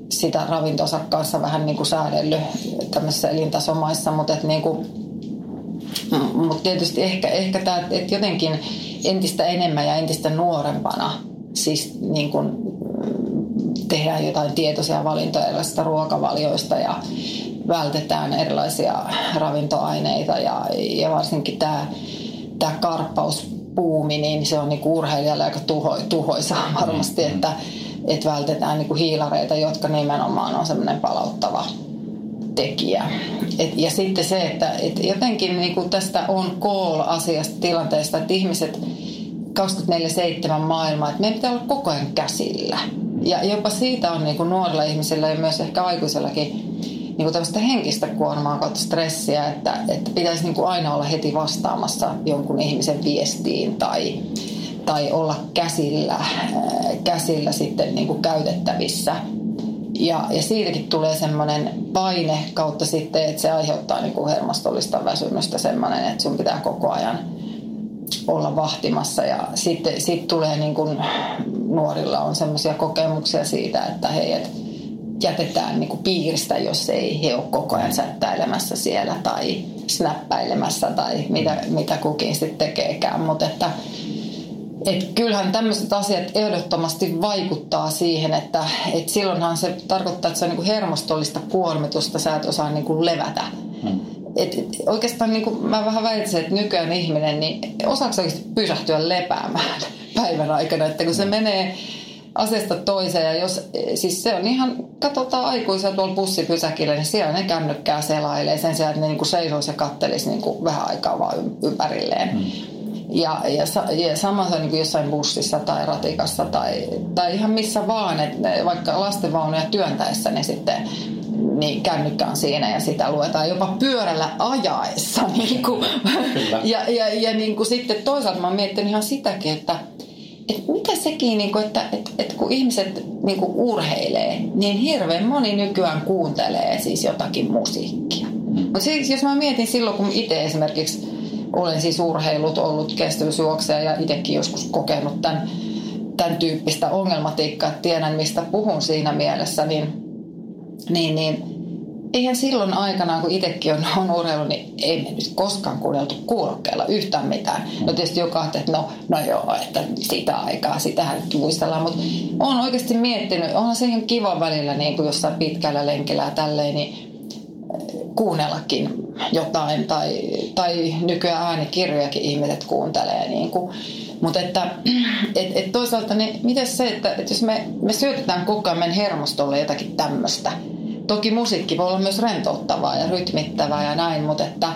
sitä ravintonsa kanssa vähän niin kuin säädellyt tämmöisissä elintasomaissa, mutta että niin kuin, mutta tietysti ehkä, ehkä tämä, että jotenkin entistä enemmän ja entistä nuorempana siis niin kuin tehdään jotain tietoisia valintoja erilaisista ruokavalioista ja vältetään erilaisia ravintoaineita ja, ja varsinkin tämä, tämä karppaus buumi, niin se on niinku urheilijalle aika tuho, tuhoisaa varmasti, mm. että, että vältetään niinku hiilareita, jotka nimenomaan on semmoinen palauttava tekijä. Et, ja sitten se, että et jotenkin niinku tästä on call-asiasta tilanteesta, että ihmiset 24-7 maailmaa, että meidän pitää olla koko ajan käsillä. Ja jopa siitä on niinku nuorilla ihmisillä ja myös ehkä aikuisillakin niin tämmöistä henkistä kuormaa kautta stressiä, että, että pitäisi niin kuin aina olla heti vastaamassa jonkun ihmisen viestiin tai, tai olla käsillä, käsillä sitten niin kuin käytettävissä. Ja, ja siitäkin tulee semmoinen paine kautta sitten, että se aiheuttaa niin kuin hermostollista väsymystä semmoinen, että sun pitää koko ajan olla vahtimassa. Ja sitten sit tulee niin kuin nuorilla on semmoisia kokemuksia siitä, että hei, että jätetään niin kuin piiristä, jos ei he ole koko ajan sättäilemässä siellä tai snappäilemässä tai mitä, mitä kukin sitten tekeekään. Mutta että et kyllähän tämmöiset asiat ehdottomasti vaikuttaa siihen, että et silloinhan se tarkoittaa, että se on niin kuin hermostollista kuormitusta, sä et osaa niin kuin levätä. Hmm. Et, et oikeastaan niin kuin mä vähän väittäisin, että nykyään ihminen, niin osaako oikeasti pysähtyä lepäämään päivän aikana, että kun se menee asiasta toiseen. Ja jos, siis se on ihan, katsotaan aikuisia tuolla bussipysäkillä, niin siellä ne kännykkää selailee sen sijaan, että ne niin kuin seisoisi ja kattelisi niin kuin vähän aikaa vaan ympärilleen. Hmm. Ja, ja, ja sama se on niin kuin jossain bussissa tai ratikassa tai, tai ihan missä vaan, että vaikka lastenvaunuja työntäessä, niin sitten niin kännykkä on siinä ja sitä luetaan jopa pyörällä ajaessa. Niin kuin. Ja, ja, ja niin kuin sitten toisaalta mä oon miettinyt ihan sitäkin, että – et mitä sekin, niin kuin, että et, et kun ihmiset niin kuin urheilee, niin hirveän moni nykyään kuuntelee siis jotakin musiikkia. Mm. Mutta siis, jos mä mietin silloin, kun itse esimerkiksi olen siis urheilut, ollut kestävyysjuokseja ja itsekin joskus kokenut tämän, tämän tyyppistä ongelmatiikkaa, että tiedän mistä puhun siinä mielessä, niin, niin, niin eihän silloin aikanaan, kun itsekin on, on urheilu, niin ei me nyt koskaan kuunneltu kuulokkeella yhtään mitään. No tietysti joka että no, no joo, että sitä aikaa, sitähän nyt muistellaan. Mutta olen oikeasti miettinyt, onhan se ihan kiva välillä niin kuin jossain pitkällä lenkillä ja tälleen, niin äh, kuunnellakin jotain. Tai, tai nykyään äänikirjojakin ihmiset kuuntelee. Niin kuin. Mutta että et, et toisaalta, niin miten se, että, että jos me, me syötetään koko ajan meidän hermostolle jotakin tämmöistä, Toki musiikki voi olla myös rentouttavaa ja rytmittävää ja näin, mutta että,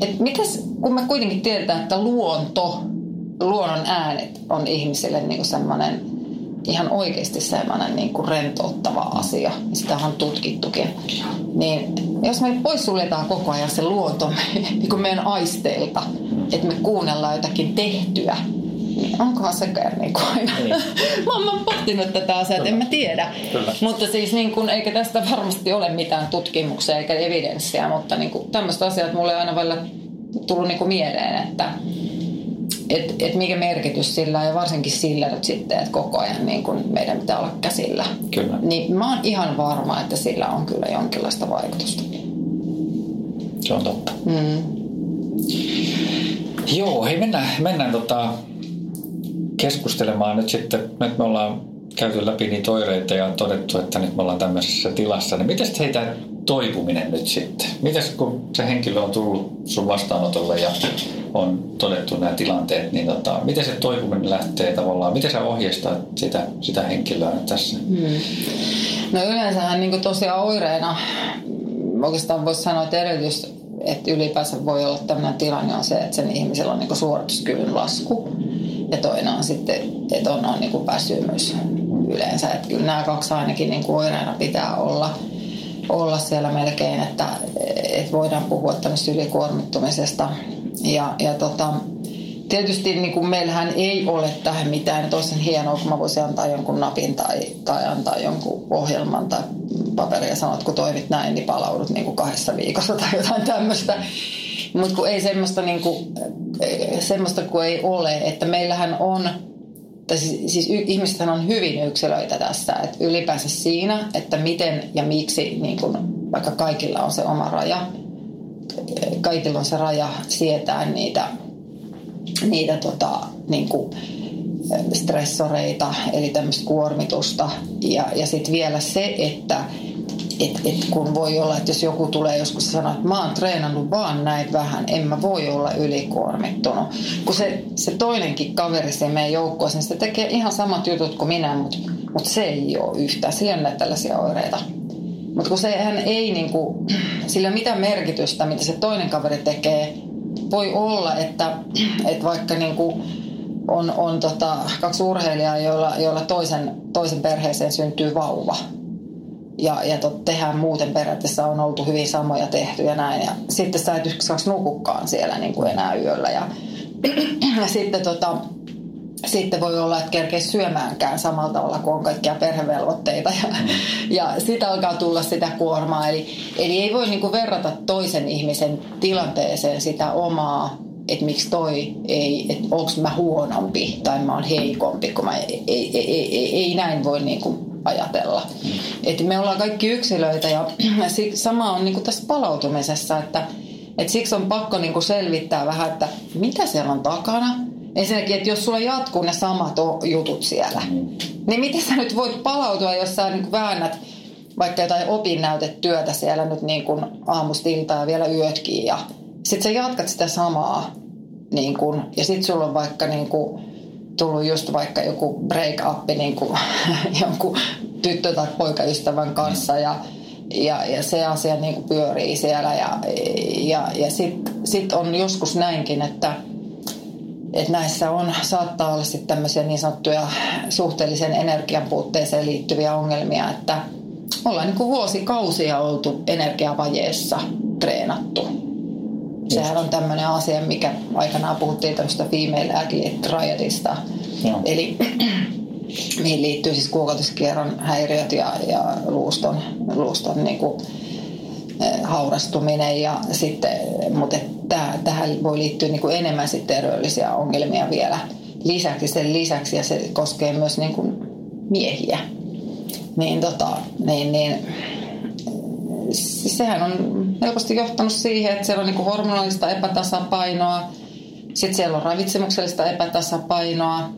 että mitäs, kun me kuitenkin tiedetään, että luonto, luonnon äänet on ihmisille niin semmoinen ihan oikeasti semmoinen niin kuin rentouttava asia. Sitä on tutkittukin. Niin jos me poissuljetaan koko ajan se luonto niin kuin meidän aisteilta, että me kuunnellaan jotakin tehtyä, onkohan sekään niin kuin aina. Niin. mä, oon pohtinut tätä asiaa, en mä tiedä. Kyllä. Mutta siis niin kuin, eikä tästä varmasti ole mitään tutkimuksia eikä evidenssiä, mutta niin kuin, tämmöistä asiat mulle aina välillä tullut niin kuin mieleen, että et, et mikä merkitys sillä ja varsinkin sillä nyt sitten, että koko ajan niin kun meidän pitää olla käsillä. Kyllä. Niin mä oon ihan varma, että sillä on kyllä jonkinlaista vaikutusta. Se on totta. Mm. Joo, hei mennään, mennään tota, keskustelemaan nyt sitten. Nyt me ollaan käyty läpi niitä oireita ja todettu, että nyt me ollaan tämmöisessä tilassa. Niin miten heitä toipuminen nyt sitten? Miten kun se henkilö on tullut sun vastaanotolle ja on todettu nämä tilanteet, niin tota, miten se toipuminen lähtee tavallaan, miten sä ohjeistat sitä, sitä henkilöä tässä? Hmm. No yleensähän niin tosiaan oireena, oikeastaan voisi sanoa, että edellytys, että ylipäänsä voi olla tämmöinen tilanne on se, että sen ihmisellä on niin suorituskyvyn lasku. Ja toinen on sitten, että on, on niin väsymys yleensä. Että kyllä nämä kaksi ainakin niin oireena pitää olla – olla siellä melkein, että, että voidaan puhua tämmöistä ylikuormittumisesta. Ja, ja tota, tietysti niin kuin meillähän ei ole tähän mitään toisen hienoa, kun mä voisin antaa jonkun napin tai, tai antaa jonkun ohjelman tai paperia ja sanoa, että kun toimit näin, niin palaudut niin kuin kahdessa viikossa tai jotain tämmöistä. Mutta kun ei semmoista, niin kuin, semmoista kun ei ole, että meillähän on tai siis, siis y, ihmiset on hyvin yksilöitä tässä, että ylipäänsä siinä, että miten ja miksi, niin kun, vaikka kaikilla on se oma raja, kaikilla on se raja sietää niitä, niitä tota, niin kuin, stressoreita, eli tämmöistä kuormitusta. Ja, ja sitten vielä se, että et, et kun voi olla, että jos joku tulee joskus sanoa, että mä oon treenannut vaan näin vähän, en mä voi olla ylikuormittunut. Kun se, se toinenkin kaveri siinä meidän joukkueessa, niin se tekee ihan samat jutut kuin minä, mutta, mutta se ei ole yhtään. Sillä on näitä tällaisia oireita. Mutta kun sehän ei niinku, sillä mitään merkitystä, mitä se toinen kaveri tekee. Voi olla, että, että vaikka niinku on, on tota, kaksi urheilijaa, joilla, joilla toisen, toisen perheeseen syntyy vauva – ja, ja tot, tehdään muuten periaatteessa on oltu hyvin samoja tehty ja näin. Ja sitten sä et yksi nukukaan siellä niin kuin enää yöllä. Ja, ja sitten, tota, sitten voi olla, että kerkee syömäänkään samalla tavalla kuin on kaikkia perhevelvoitteita ja, mm. ja sitä alkaa tulla sitä kuormaa. Eli, eli ei voi niin kuin verrata toisen ihmisen tilanteeseen sitä omaa että miksi toi ei, että onko mä huonompi tai mä oon heikompi, kun mä ei, ei, ei, ei, ei näin voi niin kuin ajatella. Että me ollaan kaikki yksilöitä ja sama on niin kuin tässä palautumisessa, että, että siksi on pakko niin kuin selvittää vähän, että mitä siellä on takana. Ensinnäkin, että jos sulla jatkuu ne samat jutut siellä, mm. niin miten sä nyt voit palautua, jos sä niin kuin väännät vaikka jotain opinnäytetyötä siellä nyt niin kuin aamusta ja vielä yötkin ja sitten sä jatkat sitä samaa niin kuin, ja sitten sulla on vaikka niin kuin, tullut just vaikka joku break-up niin kuin jonkun tyttö- tai poikaystävän kanssa ja, ja, ja se asia niin kuin pyörii siellä ja, ja, ja sitten sit on joskus näinkin, että että näissä on, saattaa olla sitten tämmöisiä niin sanottuja suhteellisen energian puutteeseen liittyviä ongelmia, että ollaan niin kuin vuosikausia oltu energiavajeessa treenattu Sehän on tämmöinen asia, mikä aikanaan puhuttiin tämmöistä female athlete triadista. Joo. Eli mihin liittyy siis kuukautiskierron häiriöt ja, ja luuston, luuston niin kuin, eh, haurastuminen. Ja sitten, mutta täh, tähän voi liittyä niin kuin enemmän sitten terveellisiä ongelmia vielä lisäksi sen lisäksi ja se koskee myös niin kuin miehiä. Niin, tota, niin, niin sehän on helposti johtanut siihen, että siellä on niin hormonaalista epätasapainoa, sitten siellä on ravitsemuksellista epätasapainoa,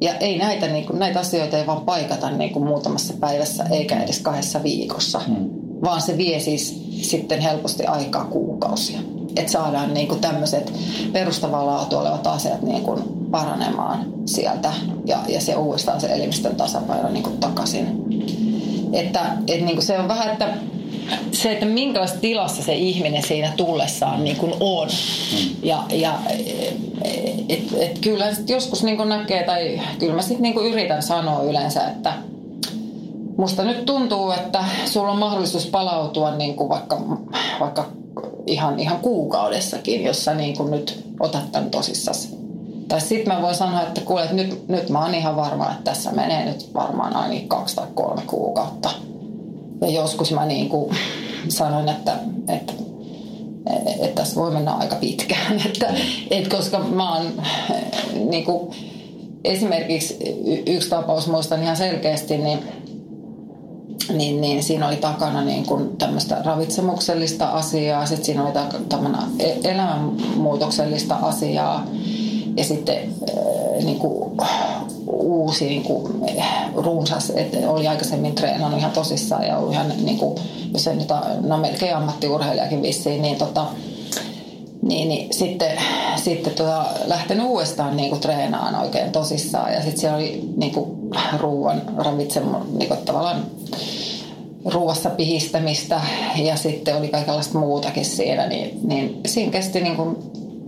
ja ei näitä, niin kuin, näitä asioita ei vaan paikata niin kuin muutamassa päivässä eikä edes kahdessa viikossa, hmm. vaan se vie siis sitten helposti aikaa kuukausia. Että saadaan niin kuin tämmöiset perustavaa laatu olevat asiat niin kuin paranemaan sieltä ja, ja se uudestaan se elimistön tasapaino niin kuin takaisin. Että, et niin kuin se on vähän, että se, että minkälaisessa tilassa se ihminen siinä tullessaan niin kuin on. Ja, ja et, et kyllä sit joskus niin kuin näkee, tai kyllä mä sitten niin yritän sanoa yleensä, että musta nyt tuntuu, että sulla on mahdollisuus palautua niin kuin vaikka, vaikka ihan, ihan kuukaudessakin, jos sä niin kuin nyt otat tämän tosissasi. Tai sitten mä voin sanoa, että kuule, että nyt, nyt mä oon ihan varma, että tässä menee nyt varmaan ainakin kaksi tai kolme kuukautta – ja joskus mä niin kuin sanoin, että, että, että tässä voi mennä aika pitkään. Että, et koska mä oon niin kuin, esimerkiksi yksi tapaus muistan ihan selkeästi, niin niin, niin siinä oli takana niin kuin tämmöistä ravitsemuksellista asiaa, sitten siinä oli takana e-, elämänmuutoksellista asiaa ja sitten niin kuin, uusi niin kuin, runsas, että oli aikaisemmin treenannut ihan tosissaan ja ollut ihan, niin kuin, jos se nyt no melkein ammattiurheilijakin vissiin, niin tota, niin, niin sitten, sitten tota, lähtenyt uudestaan niin kuin, treenaan oikein tosissaan. Ja sitten siellä oli niin kuin, ruuan ravitsemon niin kuin, tavallaan ruuassa pihistämistä ja sitten oli kaikenlaista muutakin siinä. Niin, niin siinä kesti niin kuin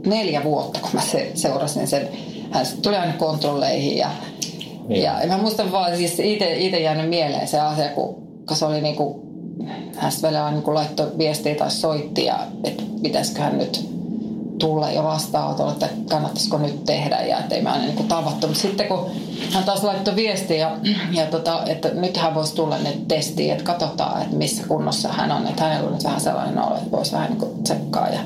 neljä vuotta, kun mä se, seurasin sen. Hän tuli aina kontrolleihin ja, niin. ja mä muistan vaan siis itse jäänyt mieleen se asia, kun, se oli niin kuin, hän sitten vielä niin laittoi viestiä tai soitti ja että pitäisiköhän nyt tulla jo vastaanotolle, että kannattaisiko nyt tehdä ja että ei me aina niin tavattu. Mutta sitten kun hän taas laittoi viestiä, ja, ja tota, että nyt hän voisi tulla ne testiin, että katsotaan, että missä kunnossa hän on. Että hänellä on nyt vähän sellainen olo, että voisi vähän niin tsekkaa. Ja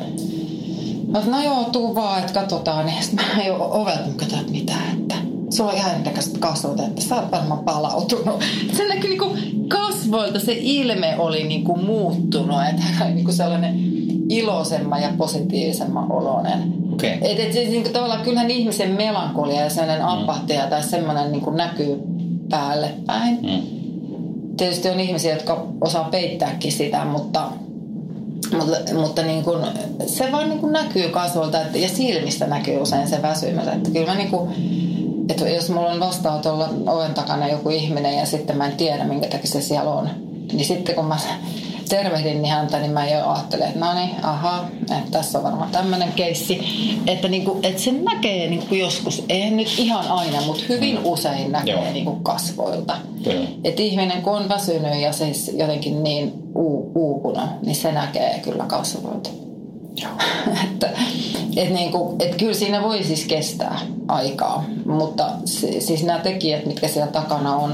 mä no joo, tuu vaan, että katsotaan. Niin sitten mä jo ovelta että mitä, että sulla on ihan näköiset kasvot, että sä oot varmaan palautunut. Se näkyy niinku kasvoilta, se ilme oli niinku muuttunut, että hän oli niinku sellainen iloisemman ja positiivisemman oloinen. Okay. Et, et, siis, niin tavallaan kyllähän ihmisen melankolia ja sellainen mm. apatia tai semmoinen niin näkyy päälle päin. Mm. Tietysti on ihmisiä, jotka osaa peittääkin sitä, mutta, mutta, mutta niin kuin, se vaan niin kuin näkyy kasvolta että, ja silmistä näkyy usein se väsymys. Että kyllä mä niin kuin, että jos mulla on vastaanotolla oven takana joku ihminen ja sitten mä en tiedä, minkä takia se siellä on, niin sitten kun mä tervehdin niin häntä, niin mä jo ajattelin, että no niin, aha, että tässä on varmaan tämmöinen keissi. Että, niin kuin, että se näkee niin kuin joskus, ei nyt ihan aina, mutta hyvin mm. usein näkee niin kuin kasvoilta. Että ihminen kun on väsynyt ja siis jotenkin niin uu, uupunut, niin se näkee kyllä kasvoilta. että, et niin kuin, et kyllä siinä voi siis kestää aikaa, mutta siis nämä tekijät, mitkä siellä takana on,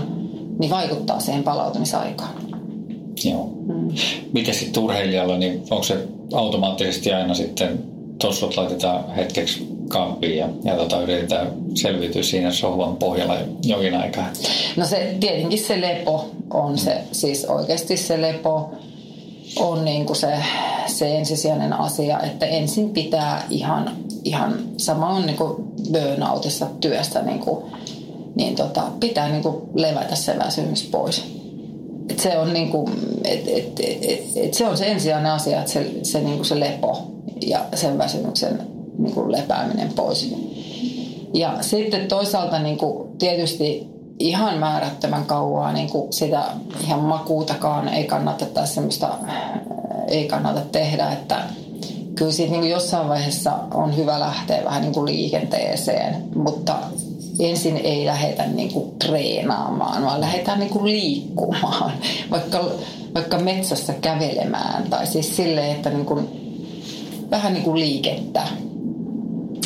niin vaikuttaa siihen palautumisaikaan. Joo. Mm. Miten sitten urheilijalla, niin onko se automaattisesti aina sitten tossut laitetaan hetkeksi kaappiin ja, ja tota, yritetään selviytyä siinä sohvan pohjalla jokin aikaa? No se tietenkin se lepo on se, siis oikeasti se lepo on niin kuin se, se ensisijainen asia, että ensin pitää ihan, ihan sama on niin kuin burnoutissa työstä, niin, kuin, niin tota, pitää niin kuin levätä se väsymys pois et se on niinku, et, et, et, et se on se ensisijainen asia, että se, se, niinku se lepo ja sen väsymyksen niinku lepääminen pois. Ja sitten toisaalta niinku, tietysti ihan määrättömän kauaa niinku sitä ihan makuutakaan ei kannata tai semmoista ei kannata tehdä, että kyllä siitä niin jossain vaiheessa on hyvä lähteä vähän niin kuin liikenteeseen, mutta ensin ei lähdetä niin kuin treenaamaan, vaan lähdetään niin kuin liikkumaan, vaikka, vaikka metsässä kävelemään tai siis silleen, että niin kuin, vähän niin kuin liikettä.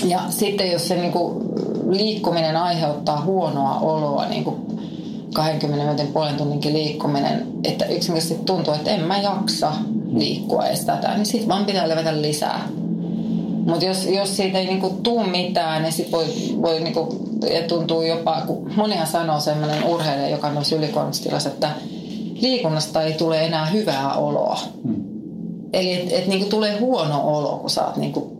Ja sitten jos se niin kuin liikkuminen aiheuttaa huonoa oloa, niin kuin 20 minuutin puolen tunninkin liikkuminen, että yksinkertaisesti tuntuu, että en mä jaksa liikkua edes tätä, niin sitten vaan pitää levätä lisää. Mutta jos, jos siitä ei niinku tuu mitään, niin sit voi, voi niinku, ja tuntuu jopa, kun monihan sanoo semmoinen urheilija, joka on myös ylikuormitustilassa, että liikunnasta ei tule enää hyvää oloa. Hmm. Eli että et niinku tulee huono olo, kun sä oot, niinku,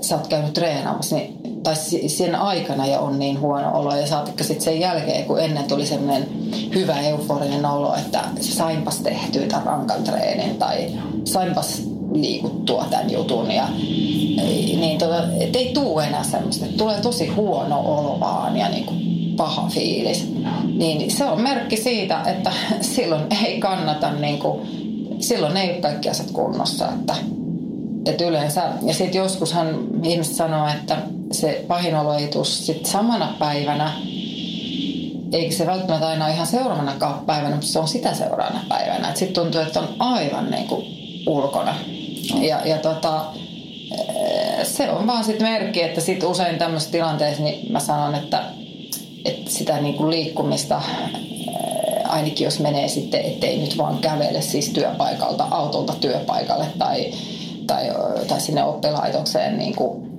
sä oot käynyt treenaamassa, niin, tai sen aikana ja on niin huono olo, ja saatikka sitten sen jälkeen, kun ennen tuli semmoinen hyvä euforinen olo, että sainpas tehtyä tämän rankan treenin, tai sainpas liikuttua tämän jutun. Ja, niin tota, ei tule enää semmoista, että tulee tosi huono olo vaan ja niin kuin paha fiilis. Niin se on merkki siitä, että silloin ei kannata, niin kuin, silloin ei ole kaikki asiat kunnossa. Että, että yleensä, ja sitten joskushan ihmiset sanoo, että se pahin olo ei tule samana päivänä, eikä se välttämättä aina ihan seuraavana päivänä, mutta se on sitä seuraavana päivänä. Sitten tuntuu, että on aivan niin kuin ulkona. Ja, ja tota, se on vaan sitten merkki, että sit usein tämmöisessä tilanteessa niin mä sanon, että, että sitä niin kuin liikkumista ainakin jos menee sitten, ettei nyt vaan kävele siis työpaikalta autolta työpaikalle tai, tai, tai sinne oppilaitokseen niin kuin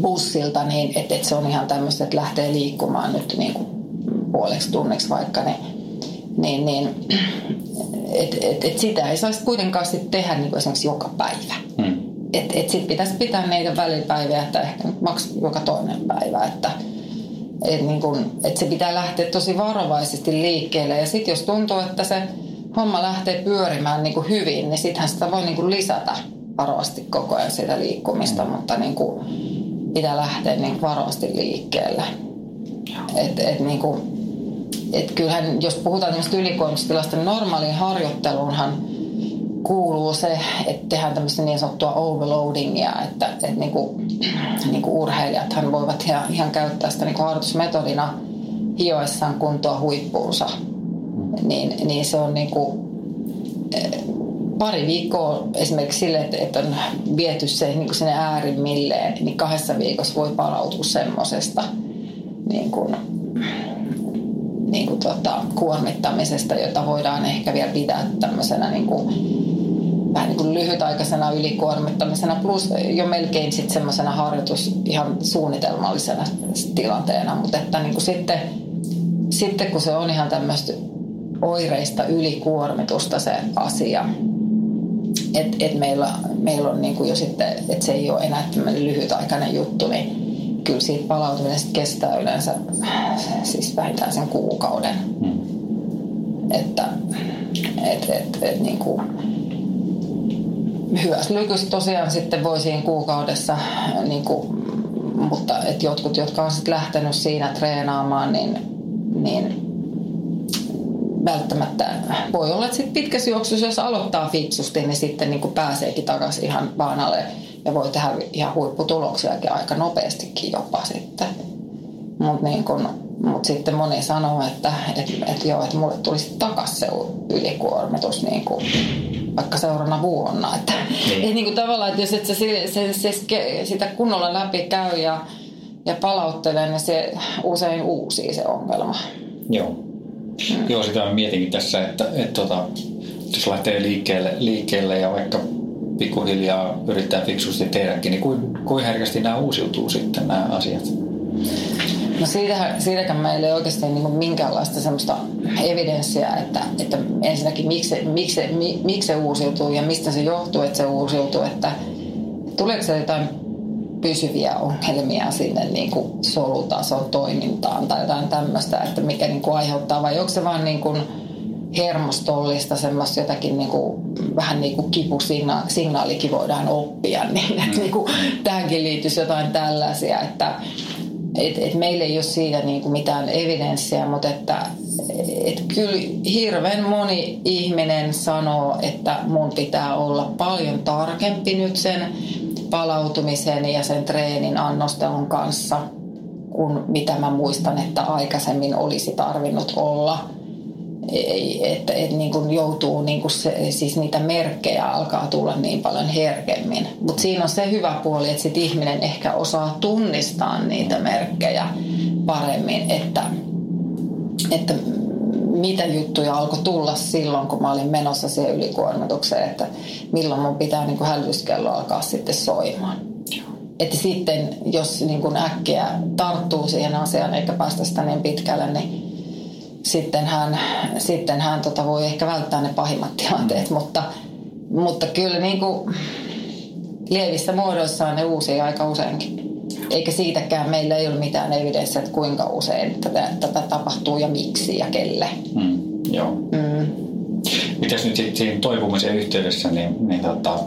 bussilta, niin että et se on ihan tämmöistä, että lähtee liikkumaan nyt niin kuin puoleksi tunniksi vaikka, niin, niin, niin et, et, et sitä ei saisi kuitenkaan sit tehdä niin kuin esimerkiksi joka päivä. Hmm. Että et sitten pitäisi pitää niitä välipäiviä, että ehkä maks joka toinen päivä, että et niin kun, et se pitää lähteä tosi varovaisesti liikkeelle. Ja sitten jos tuntuu, että se homma lähtee pyörimään niin kuin hyvin, niin sittenhän sitä voi niin kuin lisätä varovasti koko ajan sitä liikkumista, mm. mutta niin kuin pitää lähteä niin varovasti liikkeelle. Et, et niin kuin, et kyllähän, jos puhutaan ylikuormistilasta, niin normaaliin harjoitteluunhan kuuluu se, että tehdään tämmöistä niin sanottua overloadingia, että, että niin kuin, niin kuin urheilijathan voivat ihan, ihan käyttää sitä niin kuin harjoitusmetodina hioessaan kuntoa huippuunsa niin, niin se on niin kuin, pari viikkoa esimerkiksi sille, että, on viety se niin sinne äärimmilleen, niin kahdessa viikossa voi palautua semmoisesta niin kuin, niin kuin tota, kuormittamisesta, jota voidaan ehkä vielä pitää tämmöisenä niin kuin, vähän niin kuin lyhytaikaisena ylikuormittamisena plus jo melkein sitten semmoisena harjoitus ihan suunnitelmallisena tilanteena, mutta että niin kuin sitten, sitten kun se on ihan tämmöistä oireista ylikuormitusta se asia. Että et meillä, meillä on niinku jo sitten, että se ei ole enää tämmöinen lyhytaikainen juttu, niin kyllä siitä palautumisesta kestää yleensä siis vähintään sen kuukauden. Mm. Että et, et, et, niinku, hyvässä lykyssä tosiaan sitten voi siinä kuukaudessa, niinku, mutta et jotkut, jotka on sitten lähtenyt siinä treenaamaan, niin, niin välttämättä voi olla, että sit pitkässä juoksussa, jos aloittaa fiksusti, niin sitten niin kuin pääseekin takaisin ihan baanalle ja voi tehdä ihan huipputuloksiakin aika nopeastikin jopa sitten. Mutta niin mut sitten moni sanoo, että et, et joo, että mulle tulisi takaisin se ylikuormitus niin kuin vaikka seuraavana vuonna. Että, niin. et niin kuin tavallaan, että jos et sä se, se, se, sitä kunnolla läpi käy ja, ja palauttelee, niin se usein uusii se ongelma. Joo. Joo, sitä mä mietinkin tässä, että, että tota, jos lähtee liikkeelle, liikkeelle ja vaikka pikkuhiljaa yrittää fiksusti tehdäkin, niin kuin, kuin herkästi nämä uusiutuu sitten nämä asiat? No siitähän, siitäkään meillä ei oikeasti niin minkäänlaista semmoista evidenssiä, että, että ensinnäkin miksi, miksi, miksi se uusiutuu ja mistä se johtuu, että se uusiutuu, että tuleeko se jotain pysyviä ongelmia sinne niin kuin solutason toimintaan tai jotain tämmöistä, että mikä niin kuin aiheuttaa vai onko se vaan niin kuin hermostollista semmoista jotakin niin kuin, vähän niin kuin kipusignaalikin voidaan oppia, niin että mm. niin kuin, tähänkin liittyisi jotain tällaisia, että et, et meillä ei ole siitä niin kuin mitään evidenssiä, mutta että et kyllä hirveän moni ihminen sanoo, että mun pitää olla paljon tarkempi nyt sen palautumisen ja sen treenin annostelun kanssa, kuin mitä mä muistan, että aikaisemmin olisi tarvinnut olla. Että et niin joutuu, niin kuin se, siis niitä merkkejä alkaa tulla niin paljon herkemmin. Mutta siinä on se hyvä puoli, että sit ihminen ehkä osaa tunnistaa niitä merkkejä paremmin, että, että mitä juttuja alkoi tulla silloin, kun mä olin menossa siihen ylikuormitukseen, että milloin mun pitää niin hälytyskello alkaa sitten soimaan. Että sitten, jos niin kuin äkkiä tarttuu siihen asiaan eikä päästä sitä niin pitkälle, niin sitten hän, sitten hän tota voi ehkä välttää ne pahimmat tilanteet, mutta, mutta kyllä niin kuin lievissä muodoissaan ne uusi aika useinkin. Eikä siitäkään meillä ei ole mitään evidenssiä, että kuinka usein tätä, tätä tapahtuu ja miksi ja kelle. Mm, joo. Mm. Mitäs nyt sitten siinä toipumisen yhteydessä, niin, niin tota,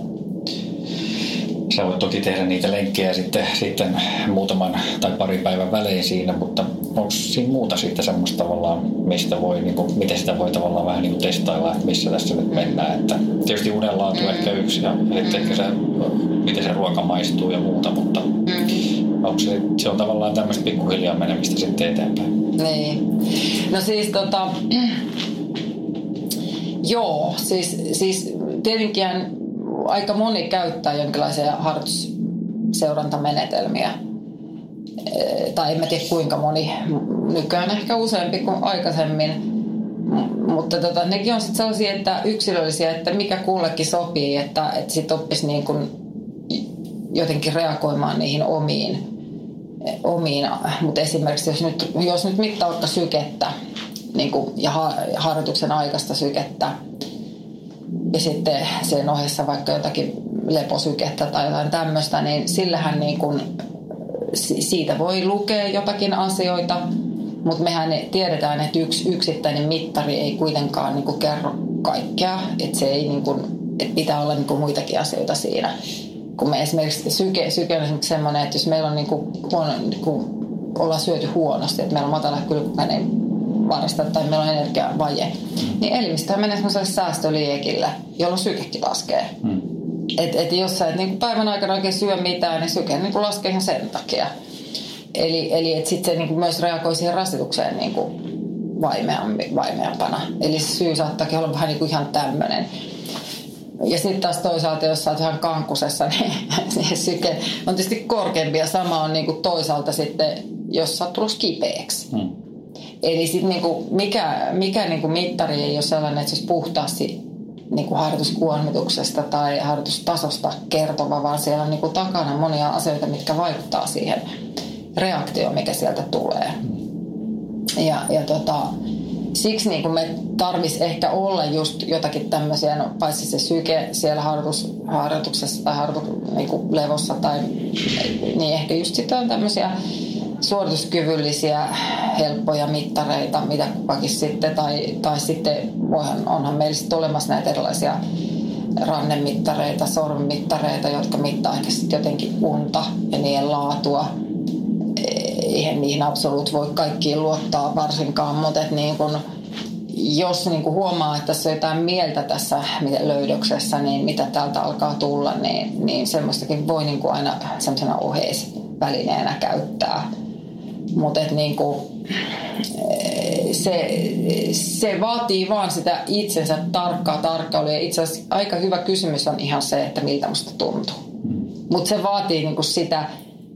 Sä voit toki tehdä niitä lenkkejä sitten, sitten muutaman tai pari päivän välein siinä, mutta onko siinä muuta sitten semmoista tavallaan, mistä voi, niin kuin, miten sitä voi tavallaan vähän niin kuin testailla, että missä tässä nyt mennään. Että tietysti unenlaatu mm. ehkä yksi ja että ehkä se, miten se ruoka maistuu ja muuta, mutta mm. Onko se, se on tavallaan tämmöistä pikkuhiljaa menemistä sitten eteenpäin. Niin. No siis tota, joo, siis, siis tietenkin aika moni käyttää jonkinlaisia harjoitusseurantamenetelmiä. Tai en mä tiedä kuinka moni, nykyään ehkä useampi kuin aikaisemmin. mutta tota, nekin on sitten sellaisia, että yksilöllisiä, että mikä kullekin sopii, että, että sitten oppisi niin kuin jotenkin reagoimaan niihin omiin, omiin. mutta esimerkiksi jos nyt, jos nyt mittaa vaikka sykettä niin kuin, ja harjoituksen aikaista sykettä, ja sitten sen ohessa vaikka jotakin leposykettä tai jotain tämmöistä, niin sillähän niin kuin, siitä voi lukea jotakin asioita, mutta mehän tiedetään, että yksi yksittäinen mittari ei kuitenkaan niin kuin kerro kaikkea, että se ei niin kuin, että pitää olla niin kuin muitakin asioita siinä. Kun me esimerkiksi syke, syke on esimerkiksi semmoinen, että jos meillä on niin kuin huono, niin kuin ollaan syöty huonosti, että meillä on matala kylmäinen varasta tai meillä on energiavaje, niin elimistä menee semmoiselle säästöliekille, jolloin sykekin laskee. Hmm. Et, et jos sä et niin päivän aikana oikein syö mitään, niin syke niin laskee ihan sen takia. Eli, eli että sitten se niin myös reagoi siihen rasitukseen niin kuin vaimeampana. Eli se syy saattaakin olla vähän niin kuin ihan tämmöinen. Ja sitten taas toisaalta, jos sä oot ihan kankusessa, niin, niin syke on tietysti korkeampi ja sama on niin kuin toisaalta sitten, jos sä oot tullut kipeäksi. Hmm. Eli sitten niinku, mikä, mikä niinku mittari ei ole sellainen, että se olisi puhtaasti niinku harjoituskuormituksesta tai harjoitustasosta kertova, vaan siellä on niinku takana monia asioita, mitkä vaikuttaa siihen reaktioon, mikä sieltä tulee. Ja, ja tota, siksi niin kuin me tarvitsisi ehkä olla just jotakin tämmöisiä, no, paitsi se syke siellä harjoituksessa tai harjoitus, niin kuin levossa, tai, niin ehkä just sitten on tämmöisiä suorituskyvyllisiä helppoja mittareita, mitä kukakin sitten, tai, tai sitten voihan, onhan meillä sitten olemassa näitä erilaisia rannemittareita, sormimittareita, jotka mittaa ehkä sitten jotenkin unta ja niiden laatua. Eihän niihin absoluut voi kaikkiin luottaa varsinkaan, mutta et niin kun, jos niin kun huomaa, että tässä on jotain mieltä tässä löydöksessä, niin mitä täältä alkaa tulla, niin, niin semmoistakin voi niin aina semmoisena oheisvälineenä käyttää mutta niinku, se, se vaatii vaan sitä itsensä tarkkaa tarkkailua. Itse asiassa aika hyvä kysymys on ihan se, että miltä musta tuntuu. Mutta se vaatii niinku sitä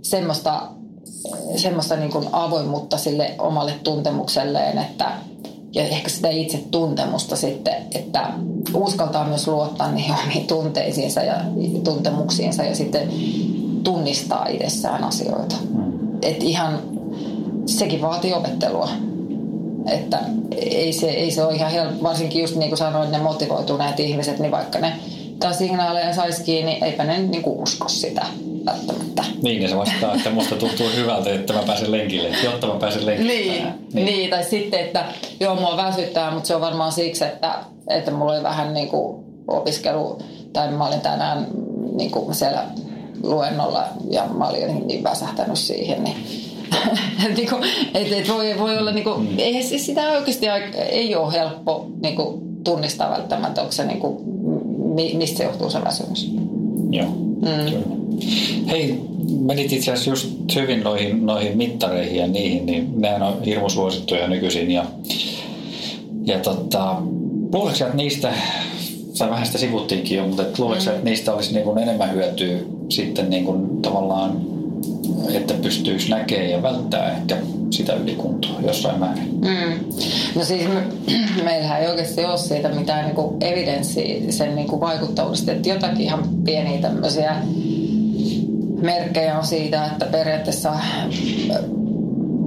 semmoista, semmoista niinku avoimuutta sille omalle tuntemukselleen, että ja ehkä sitä itse tuntemusta sitten, että uskaltaa myös luottaa niihin omiin tunteisiinsa ja tuntemuksiinsa ja sitten tunnistaa itsessään asioita. Mm. Et ihan sekin vaatii opettelua. Että ei se, ei se ole ihan helppo, varsinkin just niin kuin sanoin, ne motivoituneet ihmiset, niin vaikka ne taas signaaleja saisi kiinni, niin eipä ne niin kuin usko sitä välttämättä. Niin, ja se vastaa, että musta tuntuu hyvältä, että mä pääsen lenkille, jotta mä pääsen lenkille. Niin, niin. niin, tai sitten, että joo, mua väsyttää, mutta se on varmaan siksi, että, että mulla oli vähän niin kuin opiskelu, tai mä olin tänään niin kuin siellä luennolla ja mä olin niin väsähtänyt siihen, niin niin kuin, et, et voi, voi olla, niin kuin, mm. ei, sitä oikeasti ei ole helppo niin kuin, tunnistaa välttämättä, onko se, niin kuin, mistä se johtuu se väsymys. Joo, mm. Hei, menit itse asiassa just hyvin noihin, noihin mittareihin ja niihin, niin nehän on hirmu suosittuja nykyisin. Ja, ja tota, luuletko että niistä, sä vähän sitä sivuttiinkin jo, mutta luuletko mm. että niistä olisi niin kuin enemmän hyötyä sitten niin kuin tavallaan että pystyisi näkemään ja välttää ehkä sitä ylikuntoa jossain määrin. Mm. No siis me, meillähän ei oikeasti ole siitä mitään niin kuin evidenssiä sen niin kuin vaikuttavuudesta, että jotakin ihan pieniä tämmöisiä merkkejä on siitä, että periaatteessa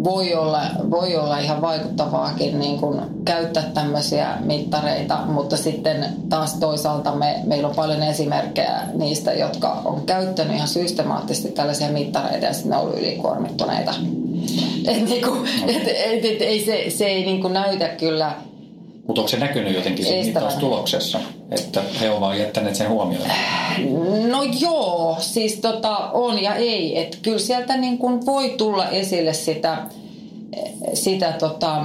voi olla, voi olla ihan vaikuttavaakin niin kuin käyttää tämmöisiä mittareita, mutta sitten taas toisaalta me, meillä on paljon esimerkkejä niistä, jotka on käyttänyt ihan systemaattisesti tällaisia mittareita ja sitten ne on ollut ylikuormittuneita. Et niin kuin, et, et, et, ei se, se ei niin kuin näytä kyllä mutta onko se näkynyt jotenkin siinä tuloksessa, että he ovat jättäneet sen huomioon? No joo, siis tota, on ja ei. Että kyllä sieltä niin kuin voi tulla esille sitä, sitä tota,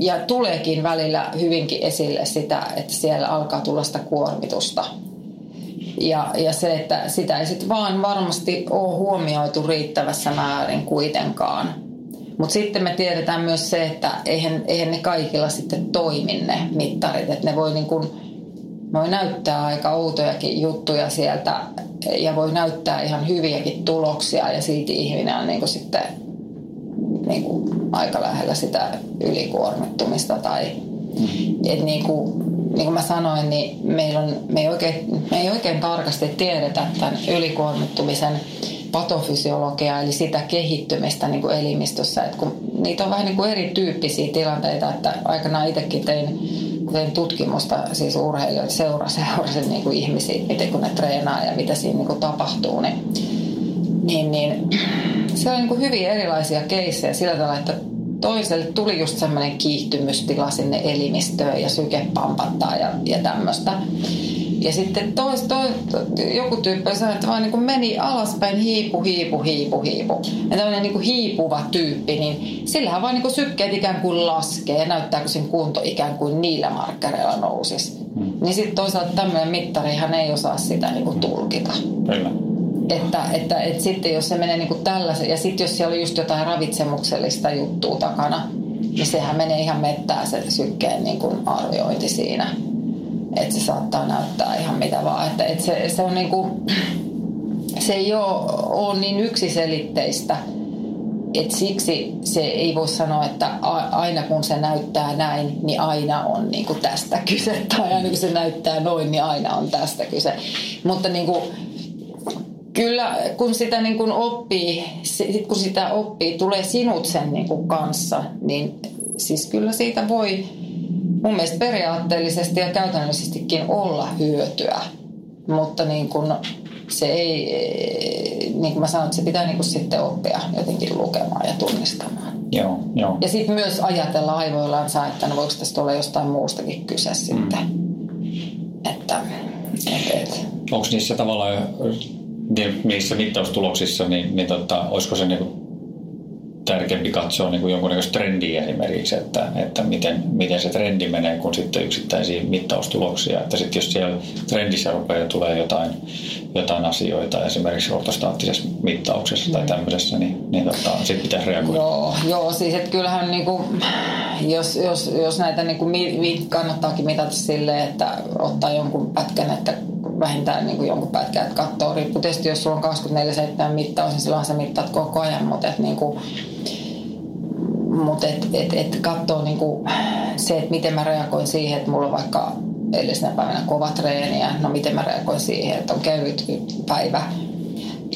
ja tuleekin välillä hyvinkin esille sitä, että siellä alkaa tulla sitä kuormitusta. Ja, ja se, että sitä ei sitten vaan varmasti ole huomioitu riittävässä määrin kuitenkaan. Mutta sitten me tiedetään myös se, että eihän, eihän ne kaikilla sitten toimi ne mittarit. Että ne voi, niin voi näyttää aika outojakin juttuja sieltä ja voi näyttää ihan hyviäkin tuloksia ja silti ihminen on niin sitten niin kuin aika lähellä sitä ylikuormittumista tai Mm. Et niin kuin, niin kuin mä sanoin, niin meillä on, me, ei oikein, me ei oikein tarkasti tiedetä tämän ylikuormittumisen patofysiologiaa, eli sitä kehittymistä niin kuin elimistössä. Et kun niitä on vähän niin kuin erityyppisiä tilanteita, että aikanaan itsekin tein, tein tutkimusta siis urheilijoita seura, seurasin niin kuin ihmisiä, miten kun ne treenaa ja mitä siinä niin kuin tapahtuu, niin, niin, niin se on niin kuin hyvin erilaisia keissejä sillä tavalla, että toiselle tuli just semmoinen kiihtymystila sinne elimistöön ja syke pampattaa ja, ja tämmöistä. Ja sitten tois, tois, joku tyyppi sanoi, että vaan niin kuin meni alaspäin hiipu, hiipu, hiipu, hiipu. Ja tämmöinen niin kuin hiipuva tyyppi, niin sillähän vaan niin kuin sykkeet ikään kuin laskee. Näyttääkö sen kunto ikään kuin niillä markkereilla nousisi. Hmm. Niin sitten toisaalta tämmöinen mittarihan ei osaa sitä niin kuin tulkita. Kyllä. Että, että, että sitten jos se menee niin kuin tällaisen, ja sitten jos siellä on just jotain ravitsemuksellista juttua takana, niin sehän menee ihan mettää se sykkeen niin kuin arviointi siinä että se saattaa näyttää ihan mitä vaan. Että, että se, se, on niinku, se ei ole, ole niin yksiselitteistä, että siksi se ei voi sanoa, että aina kun se näyttää näin, niin aina on niin kuin tästä kyse. Tai aina kun se näyttää noin, niin aina on tästä kyse. Mutta niin kuin, kyllä kun sitä niin kuin oppii, sit kun sitä oppii, tulee sinut sen niin kuin kanssa, niin siis kyllä siitä voi mun mielestä periaatteellisesti ja käytännöllisestikin olla hyötyä, mutta niin kun se ei, niin kuin mä sanoin, että se pitää niin kuin sitten oppia jotenkin lukemaan ja tunnistamaan. Joo, joo. Ja sitten myös ajatella aivoillansa, että no voiko tästä olla jostain muustakin kyse mm. sitten. Että, et, et. Onko niissä tavallaan niissä mittaustuloksissa, niin, niin tota, olisiko se niin tärkeämpi katsoa niin kuin jonkunnäköistä trendiä esimerkiksi, että, että miten, miten se trendi menee, kun sitten yksittäisiä mittaustuloksia. Että sitten jos siellä trendissä rupeaa tulee jotain, jotain asioita, esimerkiksi ortostaattisessa mittauksessa tai mm. tämmöisessä, niin, niin tota, sitten pitäisi reagoida. Joo, joo siis että kyllähän niin kuin, jos, jos, jos näitä niin kuin, kannattaakin mitata silleen, että ottaa jonkun pätkän, että vähintään niin kuin jonkun pätkän, että katsoo, riippuu tietysti jos sulla on 24-7 mittaus, niin silloin sä mittaat koko ajan, mutta että niin kuin, mutta et, et, et katsoo niinku se, että miten mä reagoin siihen, että mulla on vaikka edellisenä päivänä kova treeni ja no miten mä reagoin siihen, että on kevyt päivä.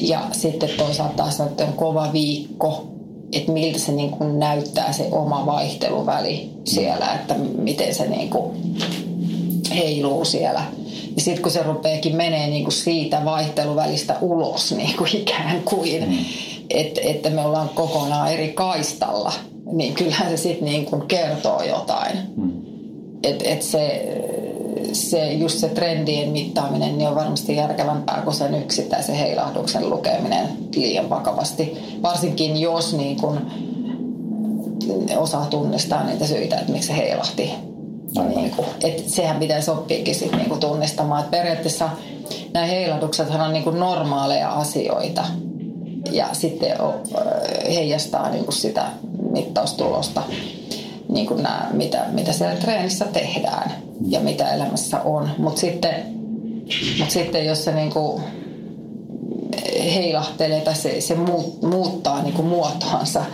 Ja sitten toisaalta taas että on kova viikko, että miltä se niin kuin näyttää se oma vaihteluväli siellä, että miten se niin kuin heiluu siellä. Ja sitten kun se rupeekin menee niin kuin siitä vaihteluvälistä ulos niin kuin ikään kuin, mm. että, että me ollaan kokonaan eri kaistalla, niin kyllähän se sitten niin kuin kertoo jotain. Mm. Että et se, se, just se trendien mittaaminen niin on varmasti järkevämpää kuin sen yksittäisen heilahduksen lukeminen liian vakavasti. Varsinkin jos niin kuin osaa tunnistaa niitä syitä, että miksi se heilahti. Niin kuin, et sehän pitäisi oppiakin sit niin kuin tunnistamaan. Et periaatteessa nämä heilahduksethan on niin kuin normaaleja asioita ja sitten heijastaa niin kuin sitä mittaustulosta, niin kuin nämä, mitä, mitä siellä treenissä tehdään ja mitä elämässä on. Mutta sitten, mut sitten jos se niin kuin heilahtelee tai se, se muut, muuttaa niin kuin muotoansa,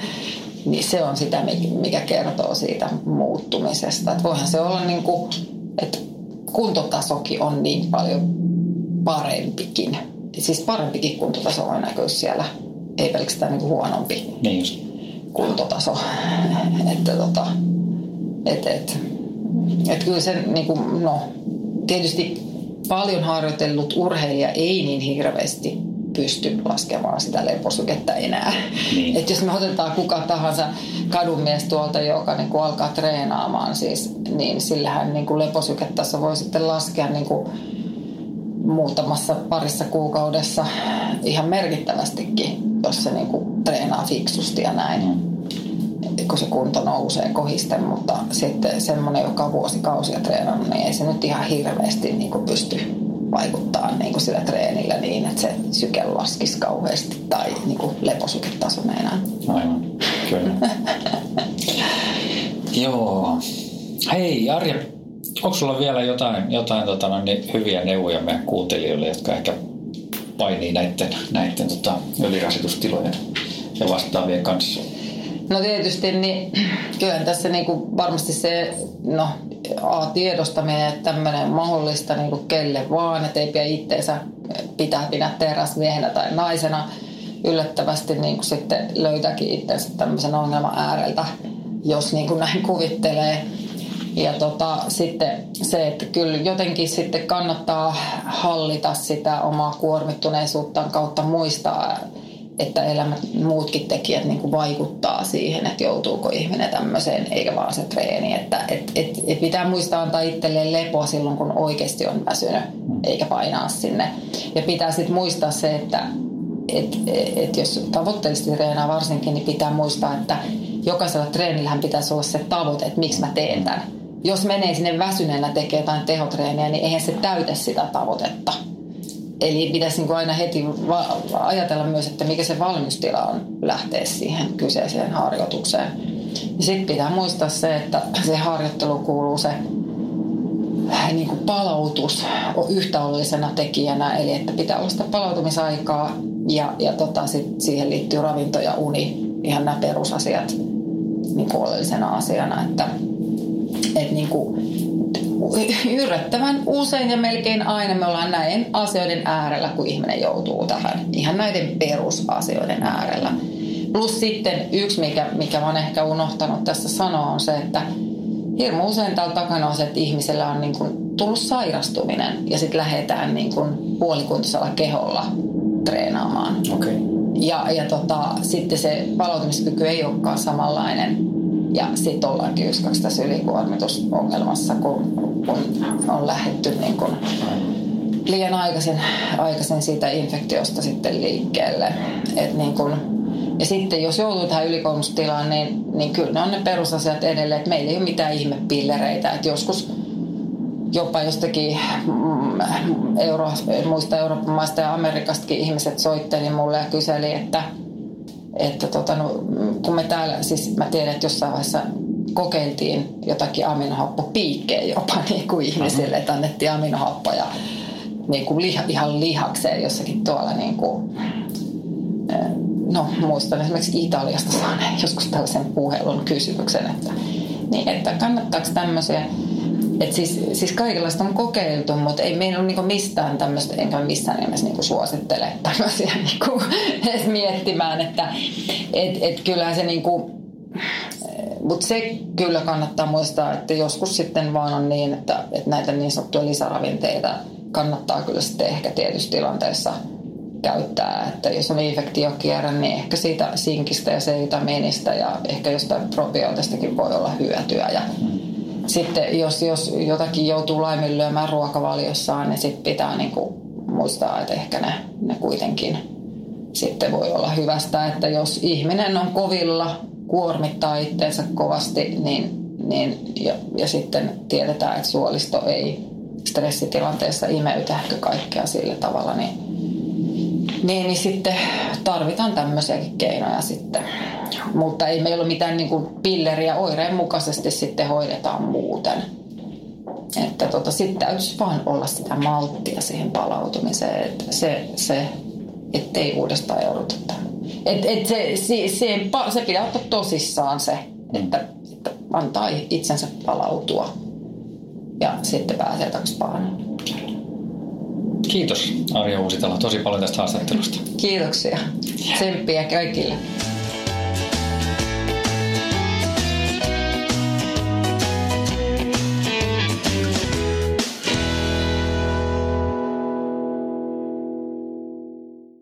niin se on sitä, mikä kertoo siitä muuttumisesta. Että voihan se olla niin kuin, että kuntotasokin on niin paljon parempikin. Siis parempikin kuntotaso on näkyy siellä, ei pelkästään niin kuin huonompi. Niin just kuntotaso. että tota, et, et, et kyllä se niin kuin, no, tietysti paljon harjoitellut urheilija ei niin hirveästi pysty laskemaan sitä leposykettä enää. Niin. Et jos me otetaan kuka tahansa kadunmies tuolta, joka niin kuin alkaa treenaamaan, siis, niin sillähän niin kuin voi sitten laskea niin kuin muutamassa parissa kuukaudessa ihan merkittävästikin, jos se niin kuin treenaa fiksusti ja näin. Kun se kunto nousee kohisten, mutta sitten semmoinen, joka on vuosikausia treenannut, niin ei se nyt ihan hirveästi niin kuin pysty vaikuttaa niin kuin sillä treenillä niin, että se syke laskisi kauheasti tai niin kuin leposyketaso meinaa. Aivan, kyllä. Joo. Hei Arja, onko sulla vielä jotain, jotain tota, niin hyviä neuvoja meidän kuuntelijoille, jotka ehkä painii näiden, näiden tota, ylirasitustilojen ja vastaavien kanssa? No tietysti, niin kyllä tässä niin kuin varmasti se no, A, tiedostaminen, että tämmöinen mahdollista niin kuin kelle vaan, että ei pidä itteensä pitää pidä teräsmiehenä tai naisena. Yllättävästi niin kuin sitten löytäkin itsensä tämmöisen ongelman ääreltä, jos niin kuin näin kuvittelee. Ja tota, sitten se, että kyllä jotenkin sitten kannattaa hallita sitä omaa kuormittuneisuuttaan kautta muistaa, että elämä, muutkin tekijät niin kuin vaikuttaa siihen, että joutuuko ihminen tämmöiseen, eikä vaan se treeni. Että et, et, et pitää muistaa antaa itselleen lepoa silloin, kun oikeasti on väsynyt, eikä painaa sinne. Ja pitää sitten muistaa se, että et, et jos tavoitteellisesti treenaa varsinkin, niin pitää muistaa, että jokaisella treenillähän pitäisi olla se tavoite, että miksi mä teen tämän. Jos menee sinne väsyneenä tekee jotain tehotreeniä, niin eihän se täytä sitä tavoitetta Eli pitäisi niin aina heti va- ajatella myös, että mikä se valmistila on lähteä siihen kyseiseen harjoitukseen. Sitten pitää muistaa se, että se harjoittelu kuuluu se äh, niin kuin palautus on yhtä ollisena tekijänä, eli että pitää olla sitä palautumisaikaa ja, ja tota, sit siihen liittyy ravinto ja uni, ihan nämä perusasiat niin kuin oleellisena asiana, että, että niin kuin, yllättävän usein ja melkein aina me ollaan näiden asioiden äärellä, kun ihminen joutuu tähän. Ihan näiden perusasioiden äärellä. Plus sitten yksi, mikä, mikä mä oon ehkä unohtanut tässä sanoa, on se, että hirmu usein täällä takana on se, että ihmisellä on niin kuin tullut sairastuminen ja sitten lähdetään niin kuin puolikuntoisella keholla treenaamaan. Okay. Ja, ja tota, sitten se palautumiskyky ei olekaan samanlainen ja sitten ollaankin yksi tässä ylikuormitusongelmassa, kun, kun on lähdetty niin kun liian aikaisin, aikaisin siitä infektiosta sitten liikkeelle. Et niin kun, ja sitten jos joutuu tähän ylikuormitustilaan, niin, niin kyllä ne on ne perusasiat edelleen, että meillä ei ole mitään ihmepillereitä. Että joskus jopa jostakin mm, euro, muista Euroopan maista ja Amerikastakin ihmiset soitteli mulle ja kyseli, että – että tota, no, kun me täällä, siis mä tiedän, että jossain vaiheessa kokeiltiin jotakin aminohappopiikkejä jopa niin kuin ihmisille, että annettiin aminohappoja niin kuin liha, ihan lihakseen jossakin tuolla niin kuin, no muistan esimerkiksi Italiasta saaneen joskus tällaisen puhelun kysymyksen, että, niin, että kannattaako tämmöisiä et siis, siis kaikenlaista on kokeiltu, mutta ei meillä ole niinku mistään tämmöistä, enkä missään nimessä niinku suosittele tämmöisiä niinku edes miettimään, että et, et kyllähän se niinku, mutta se kyllä kannattaa muistaa, että joskus sitten vaan on niin, että, että näitä niin sanottuja lisäravinteita kannattaa kyllä sitten ehkä tietyssä tilanteessa käyttää. Että jos on infektiokierre, niin ehkä siitä sinkistä ja C-vitamiinista ja ehkä jostain probiootistakin voi olla hyötyä. Ja, sitten jos, jos jotakin joutuu laiminlyömään ruokavaliossaan, niin sitten pitää niin kuin muistaa, että ehkä ne, ne kuitenkin sitten voi olla hyvästä, että jos ihminen on kovilla, kuormittaa itseensä kovasti, niin, niin ja, ja sitten tiedetään, että suolisto ei stressitilanteessa imeytä ehkä kaikkea sillä tavalla, niin, niin, niin sitten tarvitaan tämmöisiäkin keinoja sitten mutta ei meillä ole mitään niin kuin pilleriä oireen mukaisesti sitten hoidetaan muuten. Että tota, sitten täytyisi vaan olla sitä malttia siihen palautumiseen, että se, se ettei uudestaan jouduta Et, et se, se, se, se pitää ottaa tosissaan se, että, että antaa itsensä palautua ja sitten pääsee takaisin. Kiitos Arja Uusitalo tosi paljon tästä haastattelusta. Kiitoksia. Tsemppiä kaikille.